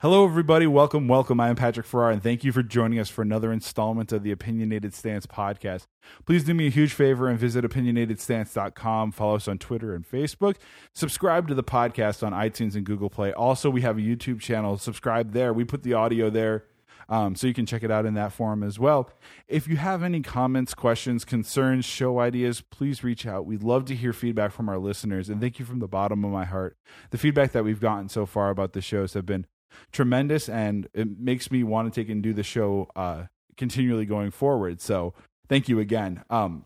Hello, everybody. Welcome, welcome. I am Patrick Farrar, and thank you for joining us for another installment of the Opinionated Stance podcast. Please do me a huge favor and visit opinionatedstance.com. Follow us on Twitter and Facebook. Subscribe to the podcast on iTunes and Google Play. Also, we have a YouTube channel. Subscribe there. We put the audio there. Um, so you can check it out in that form as well. If you have any comments, questions, concerns, show ideas, please reach out. We'd love to hear feedback from our listeners, and thank you from the bottom of my heart. The feedback that we've gotten so far about the shows have been tremendous, and it makes me want to take and do the show uh, continually going forward. So thank you again. Um,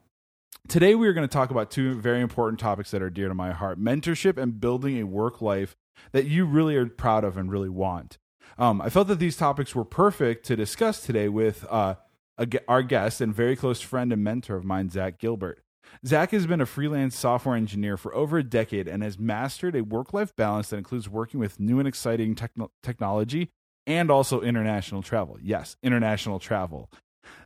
today we are going to talk about two very important topics that are dear to my heart: mentorship and building a work life that you really are proud of and really want. Um, I felt that these topics were perfect to discuss today with uh, our guest and very close friend and mentor of mine, Zach Gilbert. Zach has been a freelance software engineer for over a decade and has mastered a work life balance that includes working with new and exciting techno- technology and also international travel. Yes, international travel.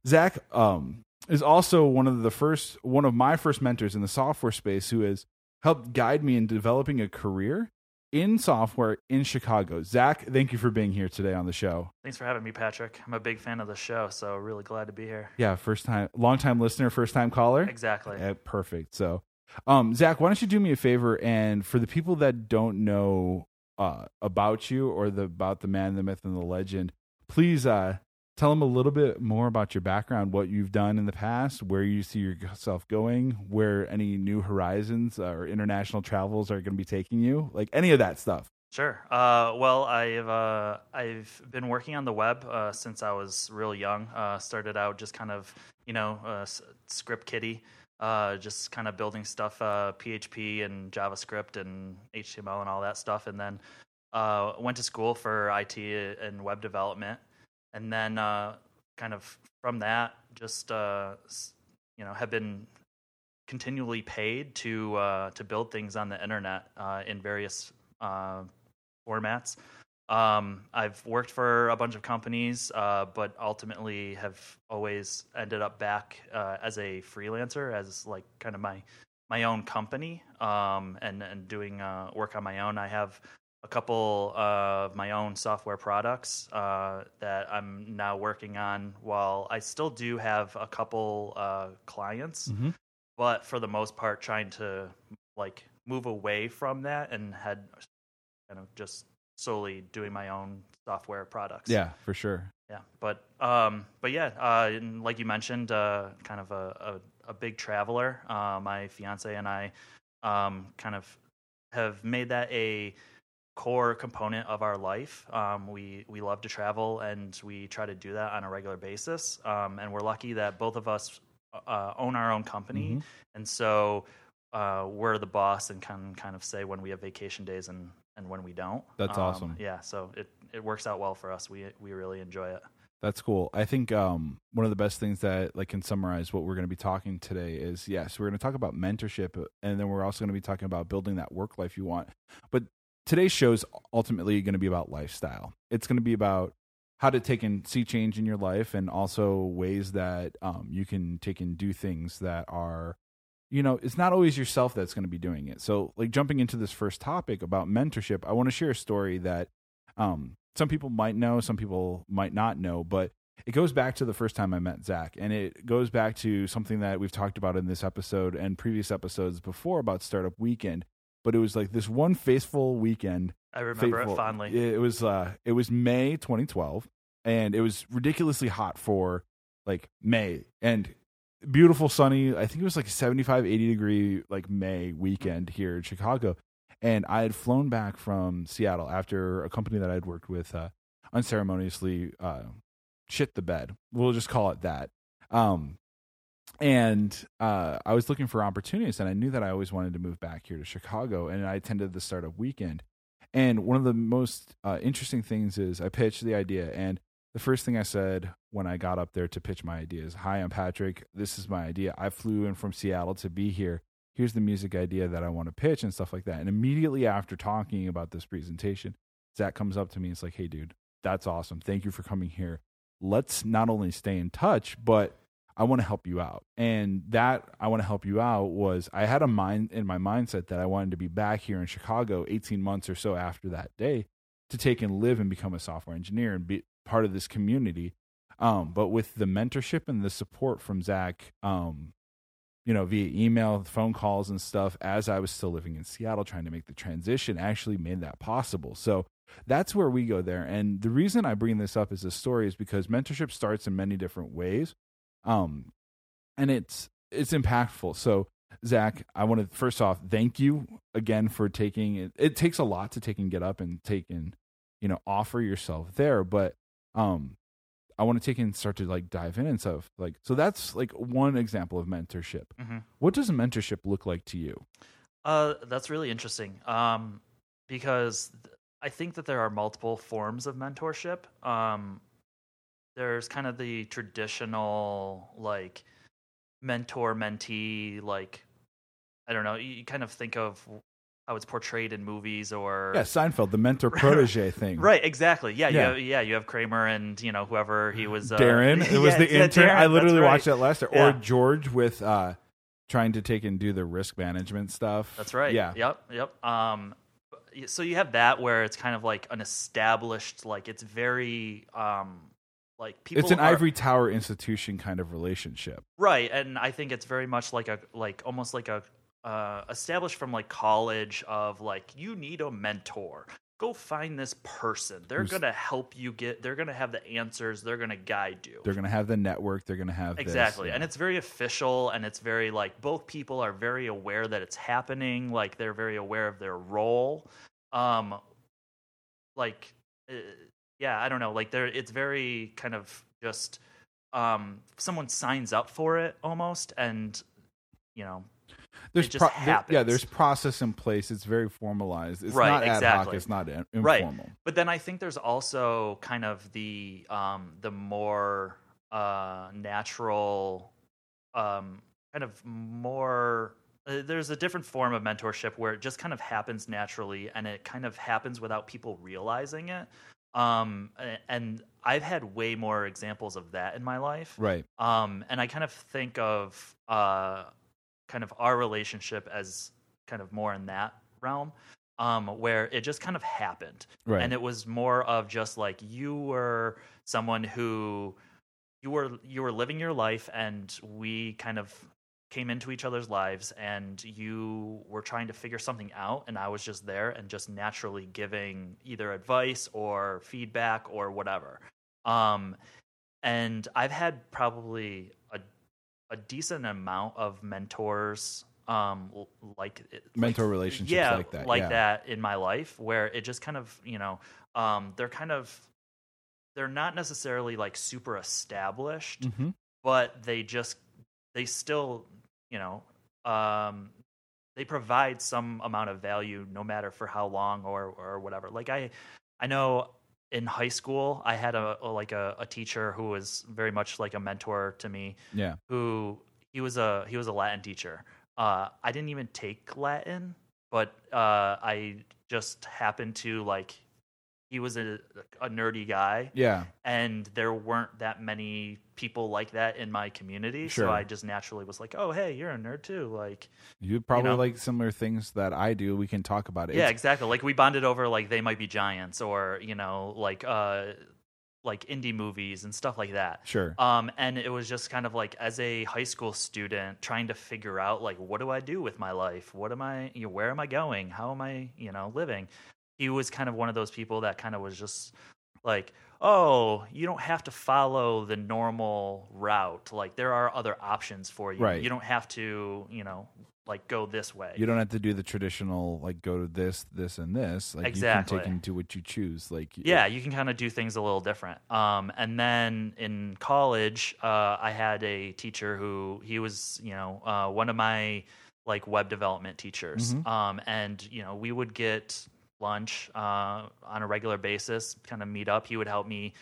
Zach um, is also one of the first, one of my first mentors in the software space who has helped guide me in developing a career in software in Chicago. Zach, thank you for being here today on the show. Thanks for having me, Patrick. I'm a big fan of the show, so really glad to be here. Yeah, first time, long time listener, first time caller. Exactly. Yeah, perfect. So, um, Zach, why don't you do me a favor and for the people that don't know uh, about you or the about the man, the myth, and the legend, please uh, tell them a little bit more about your background, what you've done in the past, where you see yourself going, where any new horizons or international travels are going to be taking you, like any of that stuff. Sure. Uh, well, I've uh, I've been working on the web uh, since I was real young. Uh, started out just kind of you know uh, script uh, just kind of building stuff PHP and JavaScript and HTML and all that stuff, and then went to school for IT and web development and then uh, kind of from that, just uh, you know, have been continually paid to uh, to build things on the internet uh, in various uh, formats. Um, I've worked for a bunch of companies, uh, but ultimately have always ended up back as a freelancer, as like kind of my my own company, um, and and doing work on my own. I have a couple of my own software products uh, that I'm now working on. While I still do have a couple uh, clients, mm-hmm. but for the most part, trying to like move away from that and had kind of just solely doing my own software products. Yeah, for sure. Yeah, but um, but yeah, uh, like you mentioned, uh, kind of a, a, a big traveler. Uh, my fiance and I um, kind of have made that a core component of our life. Um, we we love to travel, and we try to do that on a regular basis. Um, and we're lucky that both of us uh, own our own company, mm-hmm. and so uh, we're the boss and can kind of say when we have vacation days and and when we don't. That's um, awesome. Yeah, so it it works out well for us. We we really enjoy it. That's cool. I think um, one of the best things that like can summarize what we're going to be talking today is yes, we're going to talk about mentorship, and then we're also going to be talking about building that work life you want. But today's show is ultimately going to be about lifestyle. It's going to be about how to take and see change in your life and also ways that um, you can take and do things that are you know it's not always yourself that's going to be doing it so like jumping into this first topic about mentorship i want to share a story that um, some people might know some people might not know but it goes back to the first time i met zach and it goes back to something that we've talked about in this episode and previous episodes before about startup weekend but it was like this one faithful weekend. I remember it fondly. It was uh, it was May 2012, and it was ridiculously hot for like May and beautiful sunny. I think it was like 75, 80 degree like May weekend here in Chicago. And I had flown back from Seattle after a company that I'd worked with uh, unceremoniously uh, shit the bed. We'll just call it that. Um, and uh, I was looking for opportunities, and I knew that I always wanted to move back here to Chicago, and I attended the startup weekend. And one of the most uh, interesting things is I pitched the idea, and the first thing I said when I got up there to pitch my idea is, "Hi, I'm Patrick. This is my idea. I flew in from Seattle to be here. Here's the music idea that I want to pitch and stuff like that." And immediately after talking about this presentation, Zach comes up to me and is like, "Hey, dude, that's awesome. Thank you for coming here. Let's not only stay in touch, but I want to help you out. And that I want to help you out was I had a mind in my mindset that I wanted to be back here in Chicago 18 months or so after that day. to take and live and become a software engineer and be part of this community. Um, but with the mentorship and the support from Zach, um, you know, via email, phone calls, and stuff, as I was still living in Seattle, trying to make the transition, actually made that possible. So that's where we go there. And the reason I bring this up as a story is because mentorship starts in many different ways, um, and it's it's impactful. So Zach, I want to first off thank you again for taking it. It takes a lot to take and get up and take and you know offer yourself there, but um, I want to take and start to like dive in and stuff. Like so, that's like one example of mentorship. Mm-hmm. What does mentorship look like to you? Uh, that's really interesting. Um, because th- I think that there are multiple forms of mentorship. Um, there's kind of the traditional like mentor mentee like I don't know. You, you kind of think of how it's portrayed in movies or Yeah, Seinfeld, the mentor protege thing. Right, exactly. Yeah, Yeah. yeah, yeah. You have Kramer and you know whoever he was. Uh, Darin, it was yeah, the intern. Darin, I literally right. watched that last year. Yeah. Or George with uh, trying to take and do the risk management stuff. That's right. Yeah. Yep. Yep. Um, so you have that where it's kind of like an established, like it's very, um, like people. It's an are- ivory tower institution kind of relationship. right? And I think it's very much like a, like almost like a, uh, established from like college of like you need a mentor. Go find this person. They're Who's- gonna help you get. They're gonna have the answers. They're gonna guide you. They're going to have the network. They're going to have this, Exactly. yeah. And it's very official and it's very like both people are very aware that it's happening, like they're very aware of their role. Um like uh, yeah, I don't know, like there it's very kind of just um someone signs up for it almost and you know, there's it just pro- there- yeah, there's process in place. It's very formalized. It's Right, not ad hoc. It's not in- Right. informal. But then I think there's also kind of the um, the more uh, natural, um, kind of more. Uh, there's a different form of mentorship where it just kind of happens naturally, and it kind of happens without people realizing it. Um, and I've had way more examples of that in my life. Right. Um, and I kind of think of uh, kind of our relationship as kind of more in that realm, um, where it just kind of happened, Right. and it was more of just like you were someone who you were you were living your life, and we kind of came into each other's lives and you were trying to figure something out and I was just there and just naturally giving either advice or feedback or whatever. Um and I've had probably a a decent amount of mentors um like Mentor like- relationships yeah, like that, like yeah. that in my life where it just kind of you know um they're kind of they're not necessarily like super established hmm but they just they still you know um they provide some amount of value no matter for how long or or whatever like i i know in high school i had a, a like a, a teacher who was very much like a mentor to me Yeah. who he was a he was a latin teacher uh i didn't even take latin but uh i just happened to like he was a, a nerdy guy Yeah. and there weren't that many people like that in my community Sure. so i just naturally was like oh hey you're a nerd too like You probably know? like similar things that I do. We can talk about it. yeah It's- exactly like we bonded over like they might be giants or you know like uh like indie movies and stuff like that Sure. um and it was just kind of like as a high school student trying to figure out like what do i do with my life what am i you know, where am i going how am i you know living he was kind of one of those people that kind of was just like oh you don't have to follow the normal route like there are other options for you Right. you don't have to you know like go this way you don't have to do the traditional like go to this, this, and this. Like you Exactly. can take and do what you choose. Like yeah you can kind of do things a little different um, and then in college uh, i had a teacher who he was you know uh, one of my like web development teachers Mhm. um, and you know we would get lunch uh, on a regular basis kind of meet up he would help me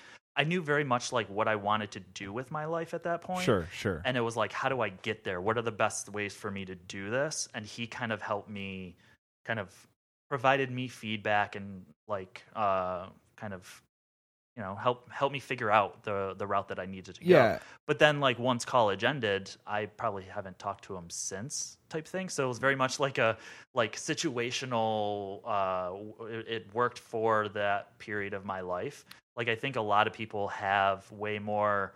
i knew very much like what i wanted to do with my life at that point Sure. Sure. and it was like how do i get there what are the best ways for me to do this and he kind of helped me kind of provided me feedback and like uh kind of you know help help me figure out the the route that I needed to go. Yeah. But then like once college ended, I probably haven't talked to him since type thing. So it was very much like a like situational. Uh, it, it worked for that period of my life. Like I think a lot of people have way more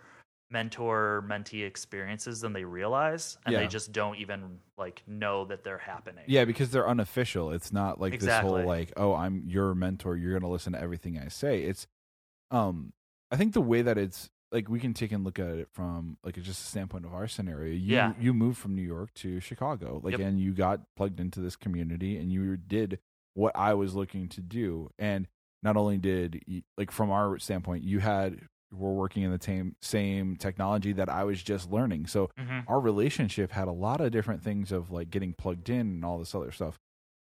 mentor mentee experiences than they realize and Yeah. they just don't even like know that they're happening Yeah, because they're unofficial. It's not like this whole like, oh, I'm your mentor. You're gonna listen to everything I say. It's, um, I think the way that it's like we can take and look at it from like it's just a standpoint of our scenario. You Yeah. you moved from New York to Chicago, like, Yep. and you got plugged into this community, and you did what I was looking to do. And not only did you, like from our standpoint, you had were working in the same same technology that I was just learning. So Mhm. our relationship had a lot of different things of like getting plugged in and all this other stuff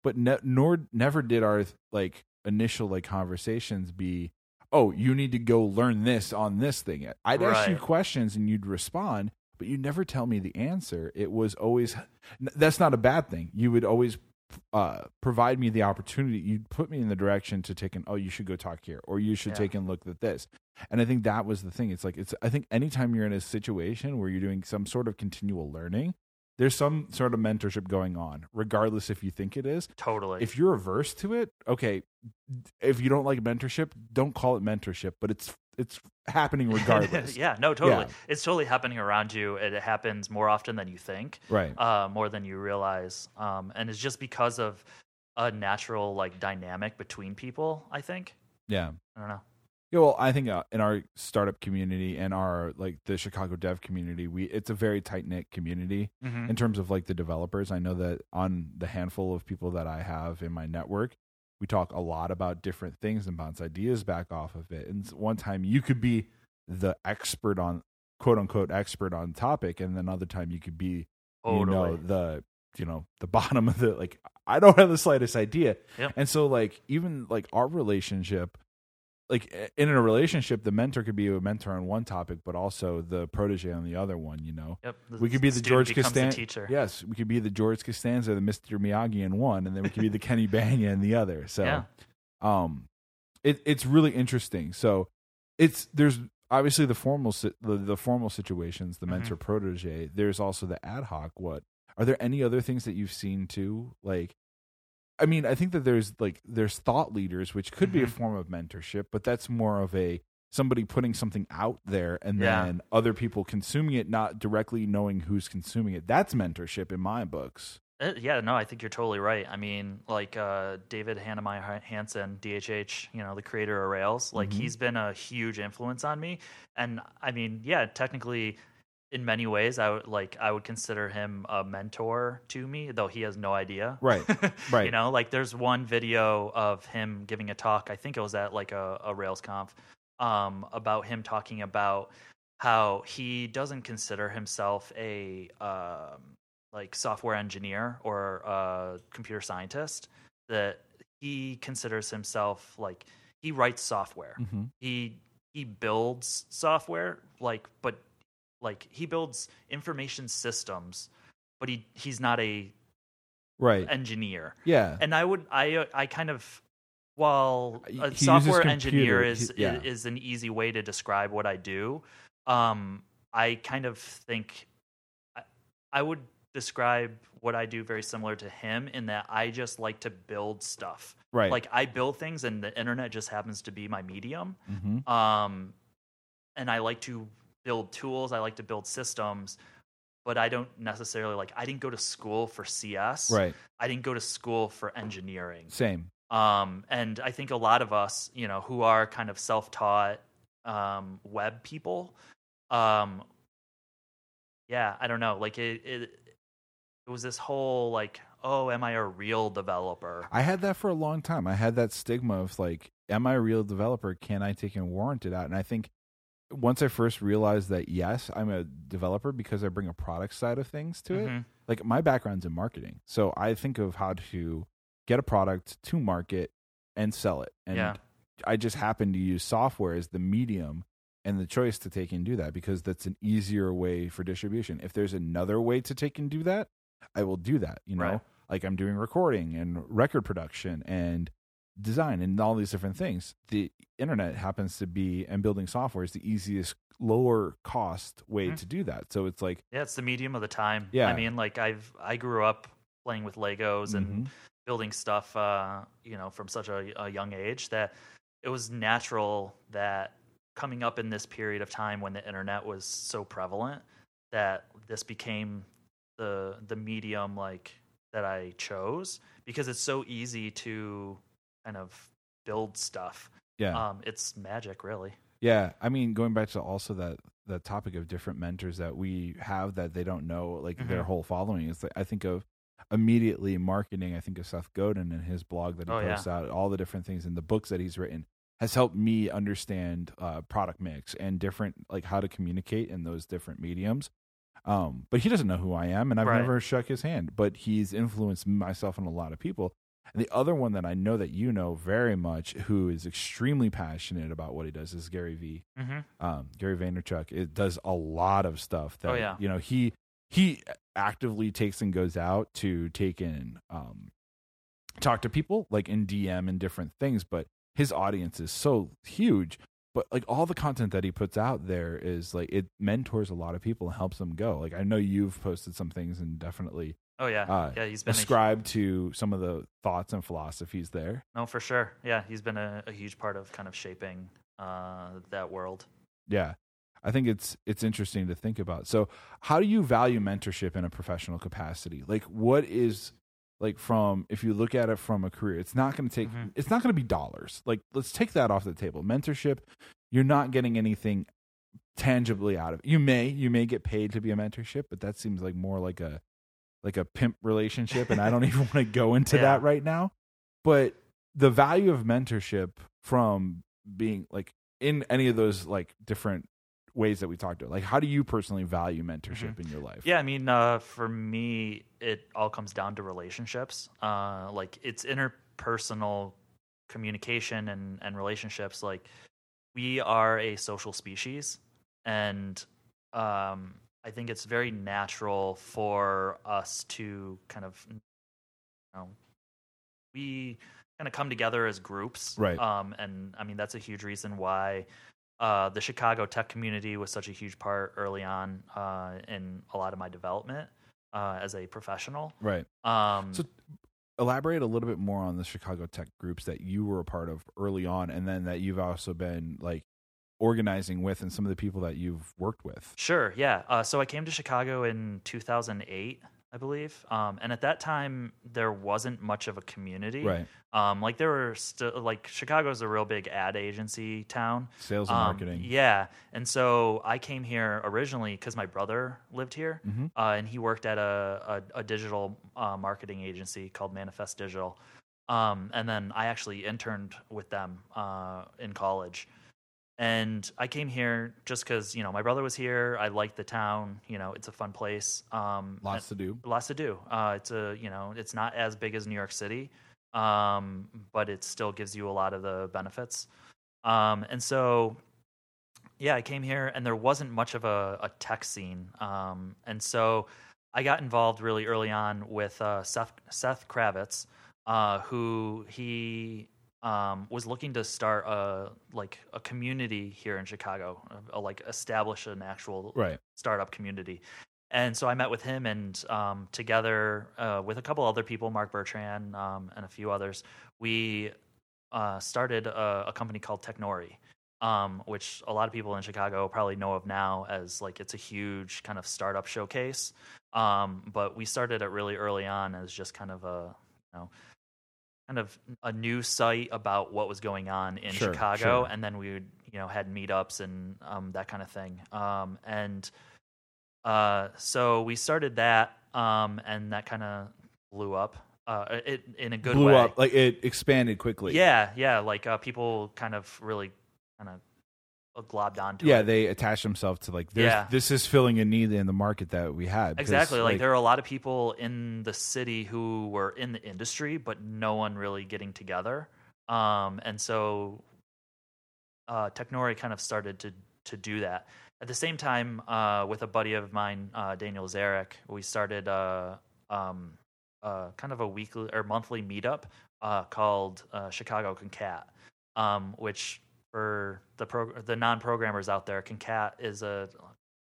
but ne- nor never did our like initial like conversations be oh you need to go learn this on this thing. I'd ask you questions and you'd respond but you never tell me the answer. It was always that's not a bad thing. You would always uh, provide me the opportunity. You'd put me in the direction to take an oh you should go talk here or you should Yeah. take and look at this. And i think that was the thing. It's like it's i think anytime you're in a situation where you're doing some sort of continual learning there's some sort of mentorship going on regardless if you think it is. Totally. If you're averse to it okay if you don't like mentorship don't call it mentorship but it's it's happening regardless. Yeah no totally. Yeah. it's totally happening around you it happens more often than you think right. uh, more than you realize um, and it's just because of a natural like dynamic between people i think. Yeah. I don't know Yeah, well, I think uh, in our startup community and our like the Chicago dev community, we it's a very tight knit community Mhm. in terms of like the developers. I know that on the handful of people that I have in my network, we talk a lot about different things and bounce ideas back off of it. And one time you could be the expert on quote unquote expert on topic, and then another time you could be you know the you know the bottom of the like I don't have the slightest idea. Yep. And so like even like our relationship like in a relationship the mentor could be a mentor on one topic but also the protege on the other one, you know. Yep. We could be the George Costanza. teacher. Yes, we could be the George Costanza, the Mr. Miyagi in one, and then we could be the Kenny Bania in the other. So, Yeah. um, it it's really interesting. So, it's there's obviously the formal the, the formal situations, the Mhm. mentor protege. There's also the ad hoc. What are there any other things that you've seen too? Like, I mean, I think that there's like there's thought leaders, which could be a Mhm. form of mentorship, but that's more of a somebody putting something out there and Yeah. then other people consuming it, not directly knowing who's consuming it. That's mentorship in my books. Uh, yeah, no, I think you're totally right. I mean, like uh, David Heinemeier Hansson, DHH, you know, the creator of Rails, like Mhm. he's been a huge influence on me. And I mean, yeah, technically, in many ways, I would like I would consider him a mentor to me, though he has no idea. Right, right. you know, like there's one video of him giving a talk. I think it was at like a, a RailsConf um, about him talking about how he doesn't consider himself a um, like software engineer or a computer scientist. That he considers himself like he writes software. hmm He he builds software like but like he builds information systems, but he he's not a Right. engineer yeah. and I would I I kind of while a uses software engineer is he- yeah. is an easy way to describe what I do. Um, I kind of think I, I would describe what I do very similar to him in that I just like to build stuff. right. Like I build things, and the internet just happens to be my medium. hmm Um, and I like to build tools. I like to build systems. But I don't necessarily like. I didn't go to school for CS. Right. I didn't go to school for engineering. Same. Um, and I think a lot of us, you know, who are kind of self-taught um, web people, um, yeah, I don't know, like it, it, it was this whole like, oh, am I a real developer? I had that for a long time. I had that stigma of like, am I a real developer? Can I take and warrant it out? And I think once I first realized that yes, I'm a developer because I bring a product side of things to it. Mhm. Like my background's in marketing, so I think of how to get a product to market and sell it. And Yeah. I just happen to use software as the medium and the choice to take and do that because that's an easier way for distribution. If there's another way to take and do that, I will do that. You know, Right. like I'm doing recording and record production and design and all these different things. The internet happens to be and building software is the easiest lower cost way Mhm. to do that. So it's like Yeah, it's the medium of the time. Yeah. I mean, like I've I grew up playing with Legos and Mhm. building stuff, uh, you know, from such a, a young age that it was natural that coming up in this period of time when the internet was so prevalent that this became the the medium like that I chose because it's so easy to kind of build stuff. yeah. Um, it's magic, really. Yeah, I mean, going back to also that that topic of different mentors that we have that they don't know, like their Mhm. whole following is. Like, I think of immediately marketing. I think of Seth Godin and his blog that he Oh, yeah. posts out, all the different things in the books that he's written has helped me understand uh, product mix and different like how to communicate in those different mediums. Um, but he doesn't know who I am, and I've Right. never shook his hand. But he's influenced myself and a lot of people. And the other one that I know that you know very much, who is extremely passionate about what he does, is Gary Vee. hmm Um, Gary Vaynerchuk. It does a lot of stuff. That, Oh, yeah. you know he he actively takes and goes out to take in um, talk to people like in DM and different things. But his audience is so huge. But like all the content that he puts out there is like it mentors a lot of people and helps them go. Like I know you've posted some things and definitely Oh yeah, Uh, yeah. He's been a to some of the thoughts and philosophies there. No, for sure. Yeah, he's been a, a huge part of kind of shaping uh, that world. Yeah. I think it's it's interesting to think about. So, how do you value mentorship in a professional capacity? Like what is like from if you look at it from a career, it's not going to take Mhm. it's not going to be dollars. Like let's take that off the table. Mentorship, you're not getting anything tangibly out of it. You may you may get paid to be a mentorship, but that seems like more like a like a pimp relationship and I don't even want to go into Yeah. that right now. But the value of mentorship from being like in any of those like different ways that we talked about, like how do you personally value mentorship in your life? Yeah, I mean, uh, for me, it all comes down to relationships. Uh, like it's interpersonal communication and and relationships. Like we are a social species, and um, I think it's very natural for us to kind of, you know, we kind of come together as groups, Right. Um, and I mean that's a huge reason why uh, the Chicago tech community was such a huge part early on uh, in a lot of my development uh, as a professional. Right. Um, So elaborate a little bit more on the Chicago tech groups that you were a part of early on and then that you've also been like organizing with and some of the people that you've worked with. Sure, yeah. Uh, so I came to Chicago in 2008, I believe, um, and at that time there wasn't much of a community. Right. Um, like there were still like Chicago's a real big ad agency town. Sales and Um, marketing. Yeah, and so I came here originally because my brother lived here, Mhm. uh, and he worked at a a, a digital uh, marketing agency called Manifest Digital. Um, and then I actually interned with them uh, in college. And I came here just because you know my brother was here. I liked the town. You know, it's a fun place. Um, Lots to do. lots to do. Uh, it's a you know it's not as big as New York City, um, but it still gives you a lot of the benefits. Um, and so, yeah, I came here and there wasn't much of a, a tech scene, um, and so I got involved really early on with uh, Seth Seth Kravitz, uh, who he um, was looking to start a like a community here in Chicago, uh, like establish an actual Right. startup community. And so I met with him, and um, together uh, with a couple other people, Mark Bertrand um, and a few others, we uh, started a, a company called Technori, um, which a lot of people in Chicago probably know of now as like it's a huge kind of startup showcase. Um, but we started it really early on as just kind of a you know kind of a new site about what was going on in Sure, Chicago, sure. and then we would you know had meetups and um, that kind of thing. Um, and uh, so we started that, um, and that kind of blew up. Uh, it in a good Blew way. up. Like it expanded quickly. Yeah, yeah. Like uh, people kind of really kind of globbed onto Yeah, it. they attach themselves to like Yeah. this is filling a need in the market that we had. Exactly. Like, there are a lot of people in the city who were in the industry, but no one really getting together. Um, and so uh, Technori kind of started to to do that. At the same time, uh, with a buddy of mine, uh, Daniel Zarek, we started uh, um, uh, kind of a weekly or monthly meetup uh, called uh, Chicago Concat, um, which for the pro- the non-programmers out there, Concat is a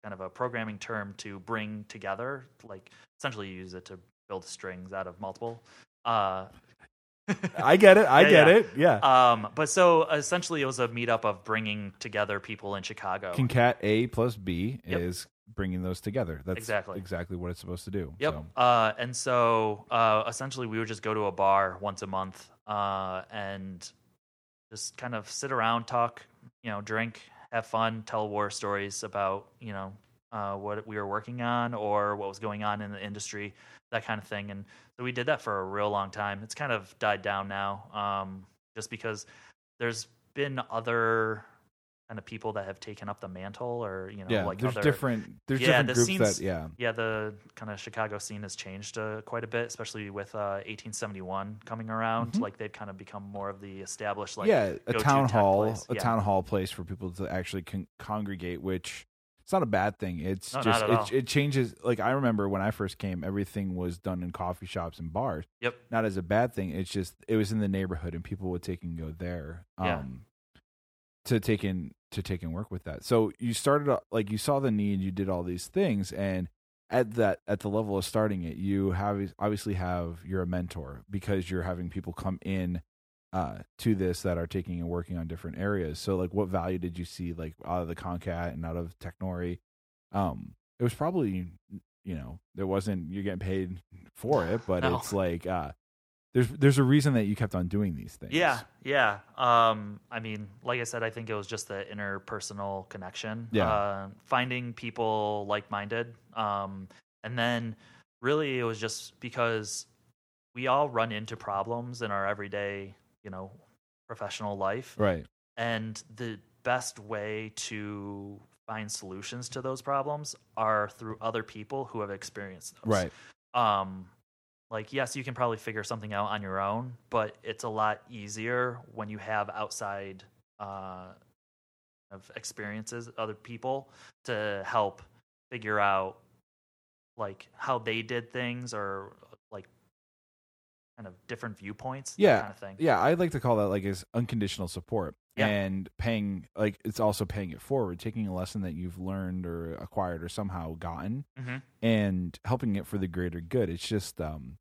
kind of a programming term to bring together, like essentially you use it to build strings out of multiple. Uh, I get it. I Yeah, get yeah. it. Yeah. um, but so essentially, it was a meetup of bringing together people in Chicago. Concat A plus B Yep. is bringing those together. That's Exactly. exactly what it's supposed to do. Yep. So, Uh, and so uh, essentially, we would just go to a bar once a month uh, and just kind of sit around, talk, you know, drink, have fun, tell war stories about, you know, uh, what we were working on or what was going on in the industry, that kind of thing. And so we did that for a real long time. It's kind of died down now, um, just because there's been other kind of people that have taken up the mantle, or you know, yeah, like there's other, different there's Yeah, different the groups scenes- that yeah. yeah, the kind of Chicago scene has changed uh, quite a bit, especially with uh, 1871 coming around. Mhm. Like they've kind of become more of the established, like yeah, a town hall, place. a Yeah. town hall place for people to actually con- congregate, which it's not a bad thing. It's No, just not at all. it, it changes. Like I remember when I first came, everything was done in coffee shops and bars. Yep. Not as a bad thing. It's just it was in the neighborhood and people would take and go there. Yeah. Um, to take in to take and work with that. So you started like you saw the need, you did all these things, and at that at the level of starting it, you have obviously have you're a mentor because you're having people come in uh, to this that are taking and working on different areas. So like, what value did you see like out of the Concat and out of Technori? Um, it was probably you know there wasn't you're getting paid for it, but No. it's like uh, there's there's a reason that you kept on doing these things. Yeah, yeah. Um, I mean, like I said, I think it was just the interpersonal connection. Yeah. Uh, finding people like-minded, um, and then really it was just because we all run into problems in our everyday, you know, professional life. Right. and the best way to find solutions to those problems are through other people who have experienced those Right. um like yes you can probably figure something out on your own but it's a lot easier when you have outside uh of experiences other people to help figure out like how they did things or like kind of different viewpoints Yeah. kind of thing Yeah, I'd like to call that like is unconditional support. Yeah. And paying like it's also paying it forward, taking a lesson that you've learned or acquired or somehow gotten hmm and helping it for the greater good. It's just um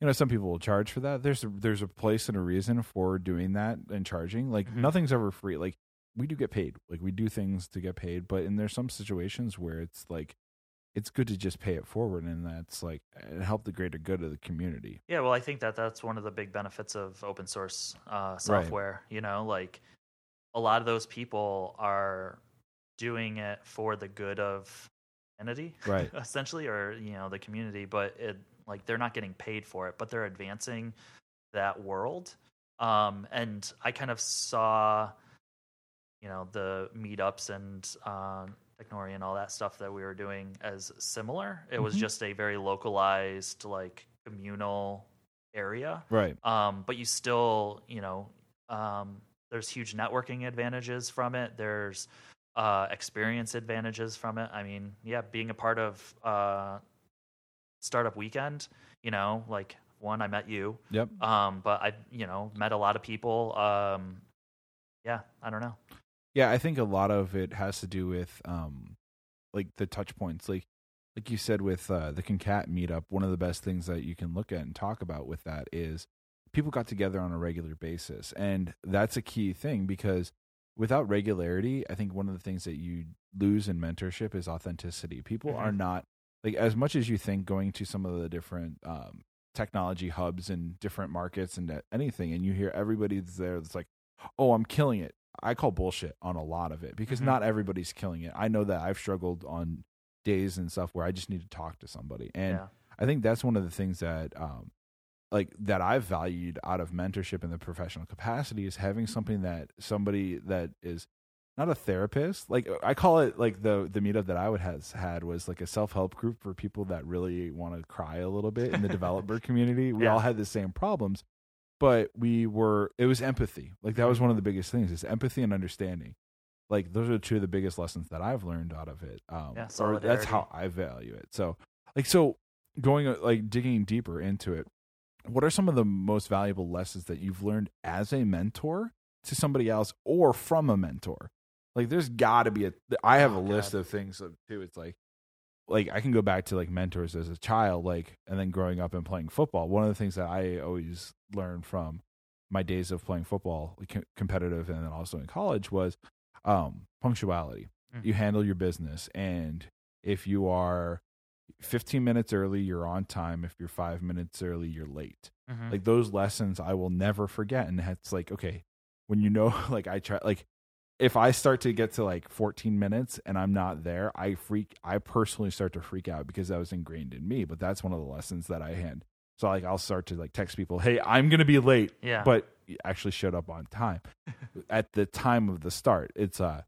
you know, some people will charge for that. There's a, there's a place and a reason for doing that and charging. Like Mhm. nothing's ever free. Like we do get paid. Like we do things to get paid, but and there's some situations where it's like it's good to just pay it forward and that's like and help the greater good of the community. Yeah, well, I think that that's one of the big benefits of open source uh, software. You know, like a lot of those people are doing it for the good of entity, Right. essentially, or you know, the community. But it like they're not getting paid for it, but they're advancing that world. Um, and I kind of saw, you know, the meetups and um, Technori and all that stuff that we were doing as similar. It was Mhm. just a very localized, like communal area. Right. Um, but you still, you know, um, there's huge networking advantages from it. There's uh, experience advantages from it. I mean, yeah, being a part of uh, Startup Weekend, you know, like one, I met you, Yep. um, but I, you know, met a lot of people. Um, yeah, I don't know. Yeah, I think a lot of it has to do with um like the touch points. Like like you said with uh the Concat meetup, one of the best things that you can look at and talk about with that is people got together on a regular basis. And that's a key thing because without regularity, I think one of the things that you lose in mentorship is authenticity. People are not like as much as you think going to some of the different um technology hubs and different markets and anything and you hear everybody's there that's like oh i'm killing it i call bullshit on a lot of it because Mhm. not everybody's killing it i know that i've struggled on days and stuff where i just need to talk to somebody and yeah. i think that's one of the things that um like that i've valued out of mentorship in the professional capacity is having something that somebody that is not a therapist like i call it like the the meetup that i would has had was like a self-help group for people that really want to cry a little bit in the developer community. We Yeah. all had the same problems but we were it was empathy. Like that was one of the biggest things is empathy and understanding. Like those are two of the biggest lessons that i've learned out of it um Yeah, that's how i value it. So like so going uh, like digging deeper into it what are some of the most valuable lessons that you've learned as a mentor to somebody else or from a mentor? Like, there's got to be a. I have Oh, a list God. of things too. It's like, like I can go back to like mentors as a child, like, and then growing up and playing football. One of the things that I always learned from my days of playing football, like, competitive, and then also in college was um, punctuality. Mhm. You handle your business, and if you are 15 minutes early, you're on time. If you're five minutes early, you're late. Mhm. Like those lessons, I will never forget. And it's like, okay, when you know, like I try, like if I start to get to like 14 minutes and I'm not there, I freak. I personally start to freak out because that was ingrained in me. But that's one of the lessons that I had. So like I'll start to like text people, hey, I'm gonna be late yeah. but actually showed up on time at the time of the start. It's uh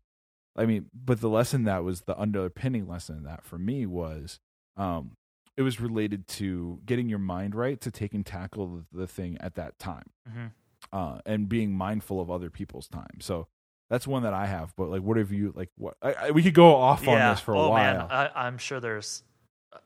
I mean, but the lesson that was the underpinning lesson that for me was um it was related to getting your mind right to take and tackle the, thing at that time. Mhm. Uh and being mindful of other people's time. So that's one that I have, but like what have you like what I, I, we could go off on this for a oh, while. Man, I, I'm sure there's.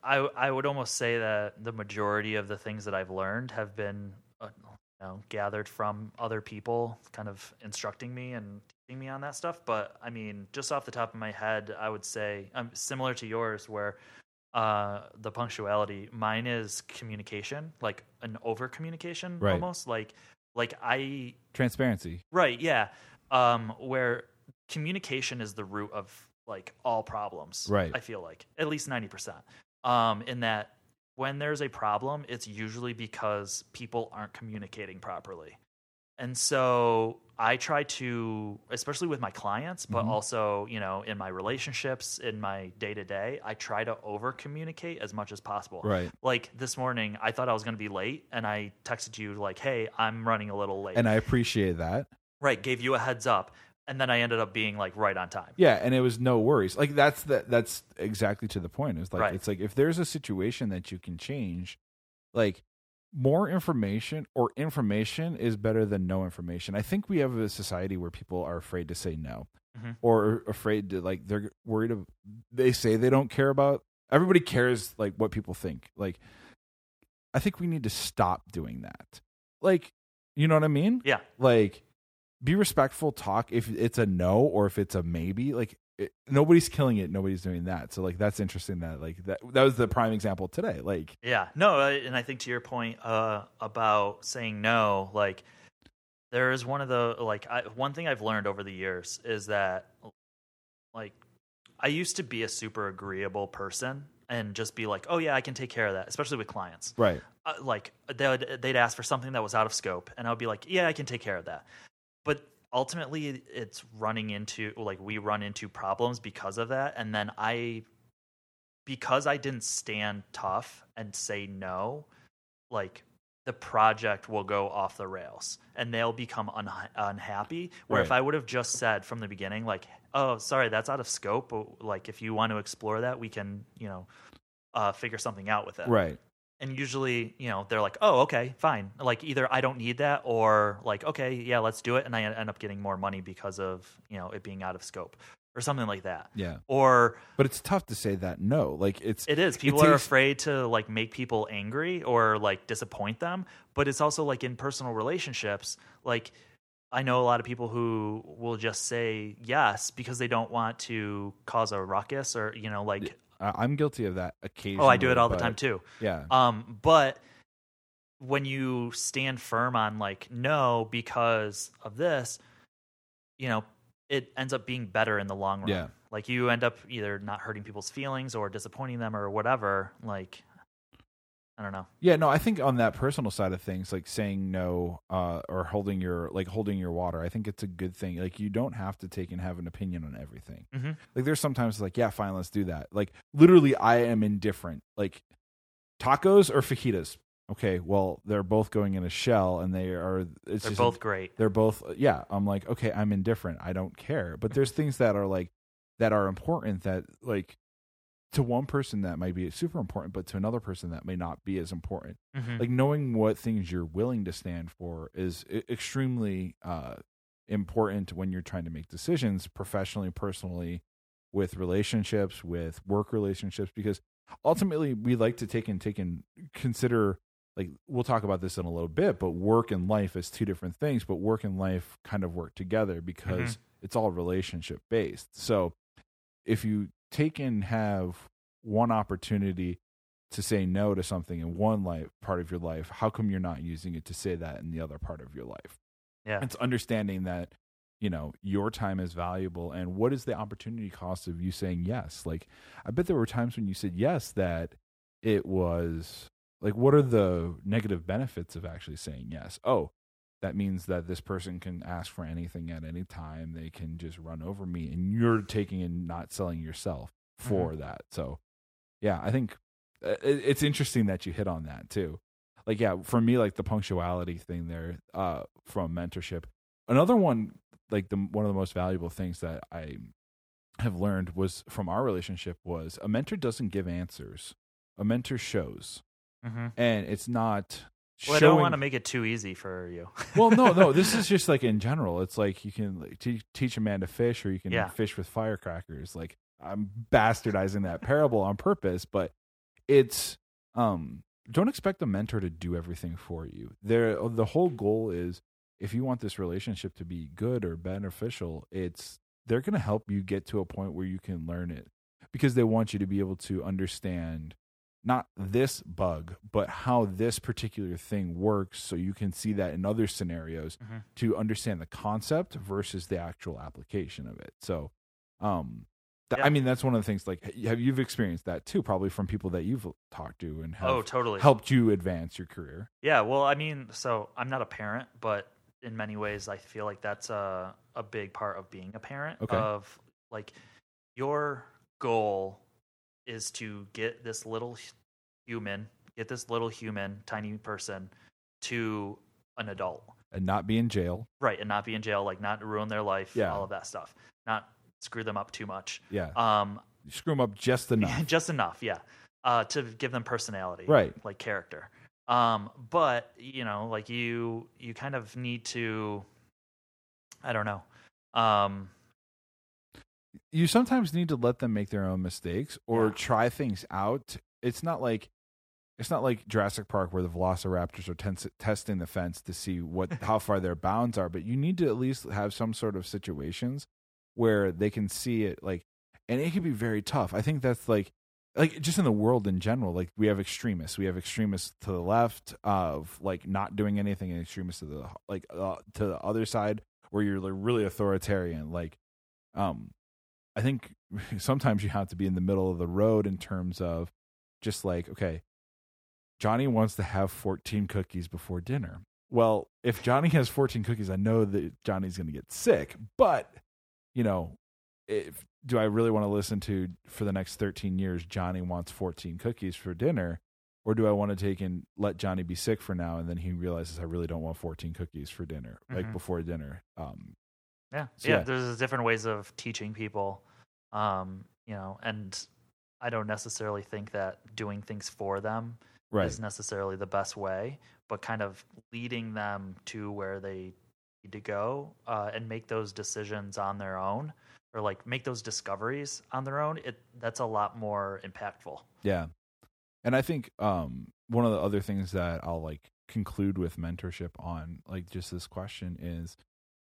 I I would almost say that the majority of the things that I've learned have been, uh, you know, gathered from other people, kind of instructing me and teaching me on that stuff. But I mean, just off the top of my head, I would say I'm similar to yours, where uh, the punctuality. Mine is communication, like an over communication, Right. almost like like I Transparency. Right, yeah. Um, where communication is the root of like all problems. Right. I feel like at least ninety percent. Um, in that when there's a problem, it's usually because people aren't communicating properly. And so I try to, especially with my clients, but Mhm. also, you know, in my relationships, in my day to day, I try to over communicate as much as possible Right. like this morning i thought i was going to be late and i texted you like hey i'm running a little late And I appreciate that. right gave you a heads up and then i ended up being like right on time Yeah, and it was no worries. Like that's the, that's exactly to the point. It's like Right. it's like if there's a situation that you can change, like more information or information is better than no information. I think we have a society where people are afraid to say no Mhm. or afraid to like they're worried of they say they don't care about everybody cares like what people think. Like I think we need to stop doing that. Like you know what I mean? yeah like be respectful talk if it's a no or if it's a maybe like it, nobody's killing it nobody's doing that. So like that's interesting that like that that was the prime example today like yeah no and i think to your point uh about saying no like there is one of the like I, one thing i've learned over the years is that like i used to be a super agreeable person and just be like oh yeah i can take care of that especially with clients. Right. Uh, like they would they'd ask for something that was out of scope and i would be like yeah i can take care of that. But ultimately it's running into like we run into problems because of that. And then i because i didn't stand tough and say no like the project will go off the rails and they'll become un- unhappy. Where if i would have just said from the beginning like oh sorry that's out of scope but, like if you want to explore that we can you know uh, figure something out with it. Right and usually you know they're like oh okay fine. Like either i don't need that or like okay yeah let's do it and i end up getting more money because of you know it being out of scope or something like that. Yeah. Or but it's tough to say that no. Like it's it is. people are afraid to like make people angry or like disappoint them but it's also like in personal relationships like i know a lot of people who will just say yes because they don't want to cause a ruckus or you know like I'm guilty of that occasionally oh i do it all the time too yeah Um, but when you stand firm on like no because of this, you know, it ends up being better in the long run. Yeah. Like you end up either not hurting people's feelings or disappointing them or whatever. Like I don't know. Yeah, no, I think on that personal side of things, like saying no uh, or holding your like holding your water, I think it's a good thing. Like you don't have to take and have an opinion on everything. Mhm. Like there's sometimes like, yeah, fine, let's do that. Like literally, I am indifferent. Like tacos or fajitas. Okay, well, they're both going in a shell, and they are. It's They're just both great. they're both yeah i'm like okay i'm indifferent i don't care but there's things that are like that are important that like to one person that might be super important but to another person that may not be as important Mhm. like knowing what things you're willing to stand for is extremely uh important when you're trying to make decisions professionally personally with relationships with work relationships because ultimately we like to take and take and consider like we'll talk about this in a little bit, but work and life is two different things, but work and life kind of work together because Mhm. it's all relationship based. So if you take and have one opportunity to say no to something in one life part of your life, how come you're not using it to say that in the other part of your life? Yeah. It's understanding that you know your time is valuable and what is the opportunity cost of you saying yes like i bet there were times when you said yes that it was like what are the negative benefits of actually saying yes oh that means that this person can ask for anything at any time. They can just run over me and you're taking and not selling yourself for that. So yeah i think uh, it's interesting that you hit on that too. Like yeah for me like the punctuality thing there uh from mentorship another one like the one of the most valuable things that i have learned was from our relationship was a mentor doesn't give answers. A mentor shows. Hmm and it's not Well, I don't want to make it too easy for you. well no no this is just like in general it's like you can like, te- teach a man to fish or you can Yeah. fish with firecrackers like i'm bastardizing that parable on purpose but it's um don't expect a mentor to do everything for you there the whole goal is if you want this relationship to be good or beneficial it's they're going to help you get to a point where you can learn it because they want you to be able to understand not this bug, but how this particular thing works so you can see that in other scenarios Mhm. to understand the concept versus the actual application of it. So, um, th- Yeah. I mean, that's one of the things like, have you've experienced that too, probably from people that you've talked to and have Oh, totally. helped you advance your career. Yeah, well, I mean, so I'm not a parent, but in many ways, I feel like that's a a big part of being a parent. Okay. Of like, your goal is to get this little human, get this little human, tiny person, to an adult, And not be in jail. right, and not be in jail, like not ruin their life, Yeah. all of that stuff, not screw them up too much. Yeah. Um, You screw them up just enough. just enough, yeah, uh, to give them personality, Right. Like character. Um, but you know, like you, you kind of need to, I don't know. Um, you sometimes need to let them make their own mistakes or Yeah. try things out. It's not like it's not like Jurassic Park where the Velociraptors are tens- testing the fence to see what how far their bounds are, but you need to at least have some sort of situations where they can see it like and it can be very tough. I think that's like like just in the world in general, like we have extremists. We have extremists to the left of like not doing anything and extremists to the like uh, to the other side where you're like really authoritarian. Like um I think sometimes you have to be in the middle of the road in terms of just like, okay, Johnny wants to have 14 cookies before dinner. Well, if Johnny has 14 cookies, I know that Johnny's going to get sick, but you know, if do I really want to listen to for the next 13 years Johnny wants 14 cookies for dinner or do I want to take and let Johnny be sick for now and then he realizes I really don't want 14 cookies for dinner, like Mhm. before dinner. Um yeah, So, yeah, yeah. There's different ways of teaching people, um, you know, and I don't necessarily think that doing things for them right. is necessarily the best way, but kind of leading them to where they need to go uh, and make those decisions on their own or like make those discoveries on their own. It that's a lot more impactful. Yeah. And I think um one of the other things that I'll like conclude with mentorship on like just this question is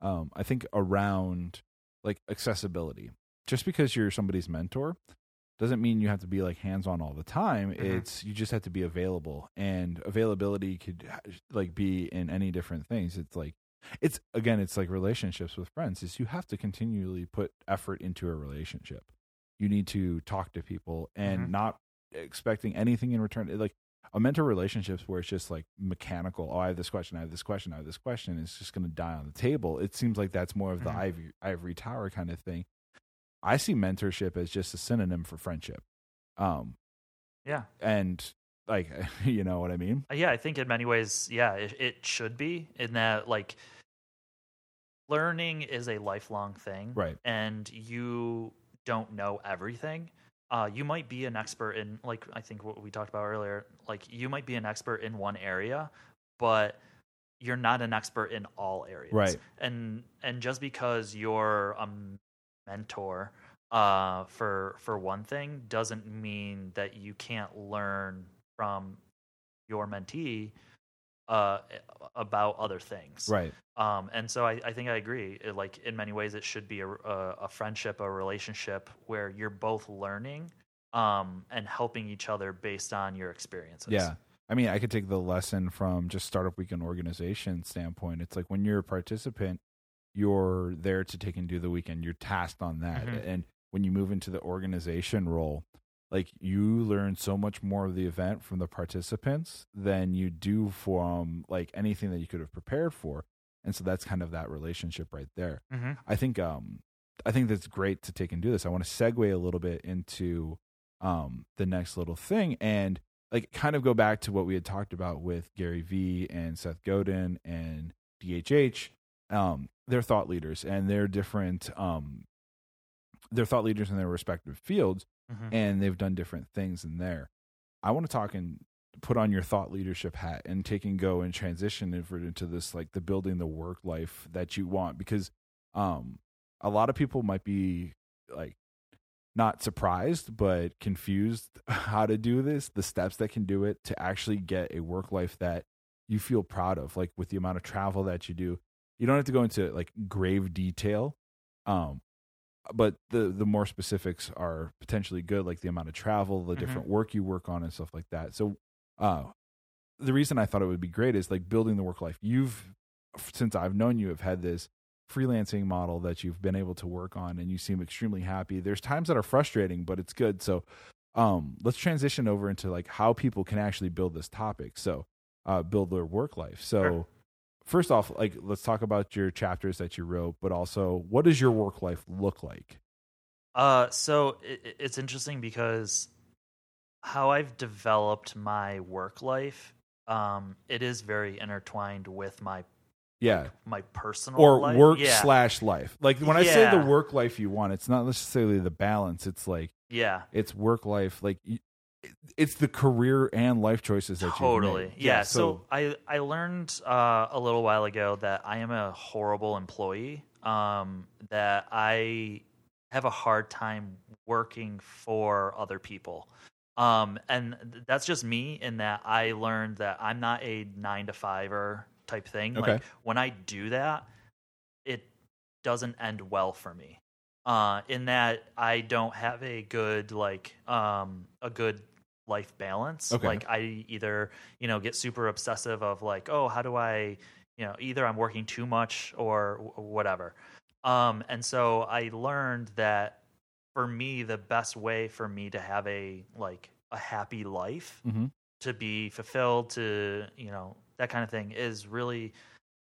um I think around like accessibility. Just because you're somebody's mentor doesn't mean you have to be like hands on all the time. Mhm. It's you just have to be available and availability could like be in any different things. It's like it's again it's like relationships with friends is you have to continually put effort into a relationship. You need to talk to people and Mhm. not expecting anything in return. Like a mentor relationships where it's just like mechanical. Oh, I have this question. I have this question. I have this question. It's just going to die on the table. It seems like that's more of the Mhm. ivory, ivory tower kind of thing. I see mentorship as just a synonym for friendship. Um, Yeah. and like, you know what I mean? Uh, Yeah, I think in many ways, yeah, it, it should be in that like learning is a lifelong thing. Right. And you don't know everything. Uh, you might be an expert in like I think what we talked about earlier, like you might be an expert in one area, but you're not an expert in all areas. Right. And and just because you're a mentor uh, for for one thing doesn't mean that you can't learn from your mentee uh, about other things. Right. Um, and so I, I think I agree. It, like in many ways, it should be a, a, a friendship, a relationship where you're both learning um, and helping each other based on your experiences. Yeah. I mean, I could take the lesson from just startup weekend organization standpoint. It's like when you're a participant, you're there to take and do the weekend. You're tasked on that. Mhm. And when you move into the organization role, like you learn so much more of the event from the participants than you do from like anything that you could have prepared for. And so that's kind of that relationship right there. hmm I think um I think that's great to take and do this. I want to segue a little bit into um the next little thing and like kind of go back to what we had talked about with Gary Vee and Seth Godin and DHH. Um they're thought leaders and they're different um they're thought leaders in their respective fields hmm and they've done different things in there. I want to talk and put on your thought leadership hat and take and go and transition into this like the building the work life that you want because um a lot of people might be like not surprised but confused how to do this the steps that can do it to actually get a work life that you feel proud of like with the amount of travel that you do you don't have to go into like grave detail um but the the more specifics are potentially good like the amount of travel the Mhm. different work you work on and stuff like that. So uh the reason i thought it would be great is like building the work life. You've since i've known you have had this freelancing model that you've been able to work on and you seem extremely happy. There's times that are frustrating but it's good. So um let's transition over into like how people can actually build this topic. So uh build their work life. So Sure. First off like let's talk about your chapters that you wrote but also what does your work life look like? Uh, so it, it's interesting because how I've developed my work life, um, it is very intertwined with my yeah. my personal or life. work yeah, slash life. Like when i say the work life you want it's not necessarily the balance. It's like yeah, it's work life. Like it's the career and life choices that you make. totally. Yeah. So, I I learned uh, a little while ago that I am a horrible employee. Um, that I have a hard time working for other people. Um, and that's just me in that I learned that I'm not a nine to fiver type thing. Okay. Like when I do that, it doesn't end well for me. Uh, in that I don't have a good like um a good life balance. Okay. Like I either you know get super obsessive of like oh how do I you know either I'm working too much or w- whatever. Um, and so I learned that for me the best way for me to have a like a happy life Mhm. to be fulfilled to you know that kind of thing is really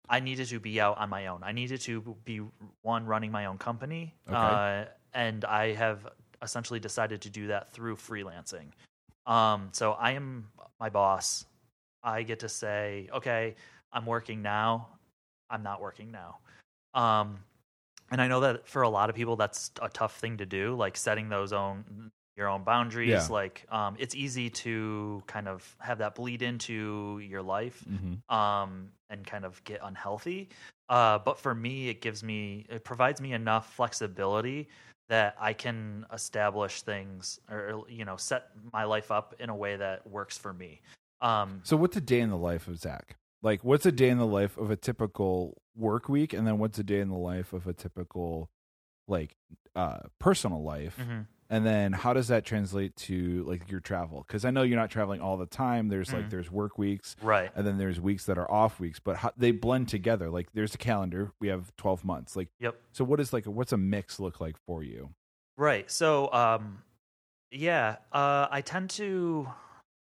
i needed to be out on my own i needed to be one running my own company Okay. uh, and i have essentially decided to do that through freelancing um, so i am my boss i get to say okay i'm working now i'm not working now um, and i know that for a lot of people that's a tough thing to do like setting those own your own boundaries Yeah. like um, it's easy to kind of have that bleed into your life Mhm. um, and kind of get unhealthy uh, but for me it gives me it provides me enough flexibility that i can establish things or you know set my life up in a way that works for me. Um, so what's a day in the life of zach? Like what's a day in the life of a typical work week and then what's a day in the life of a typical like uh personal life? Mhm. And then how does that translate to like your travel because i know you're not traveling all the time there's like Mhm. there's work weeks right and then there's weeks that are off weeks but how, they blend together like there's a calendar we have 12 months like yep so what is like what's a mix look like for you Right. So, um, yeah, uh, I tend to,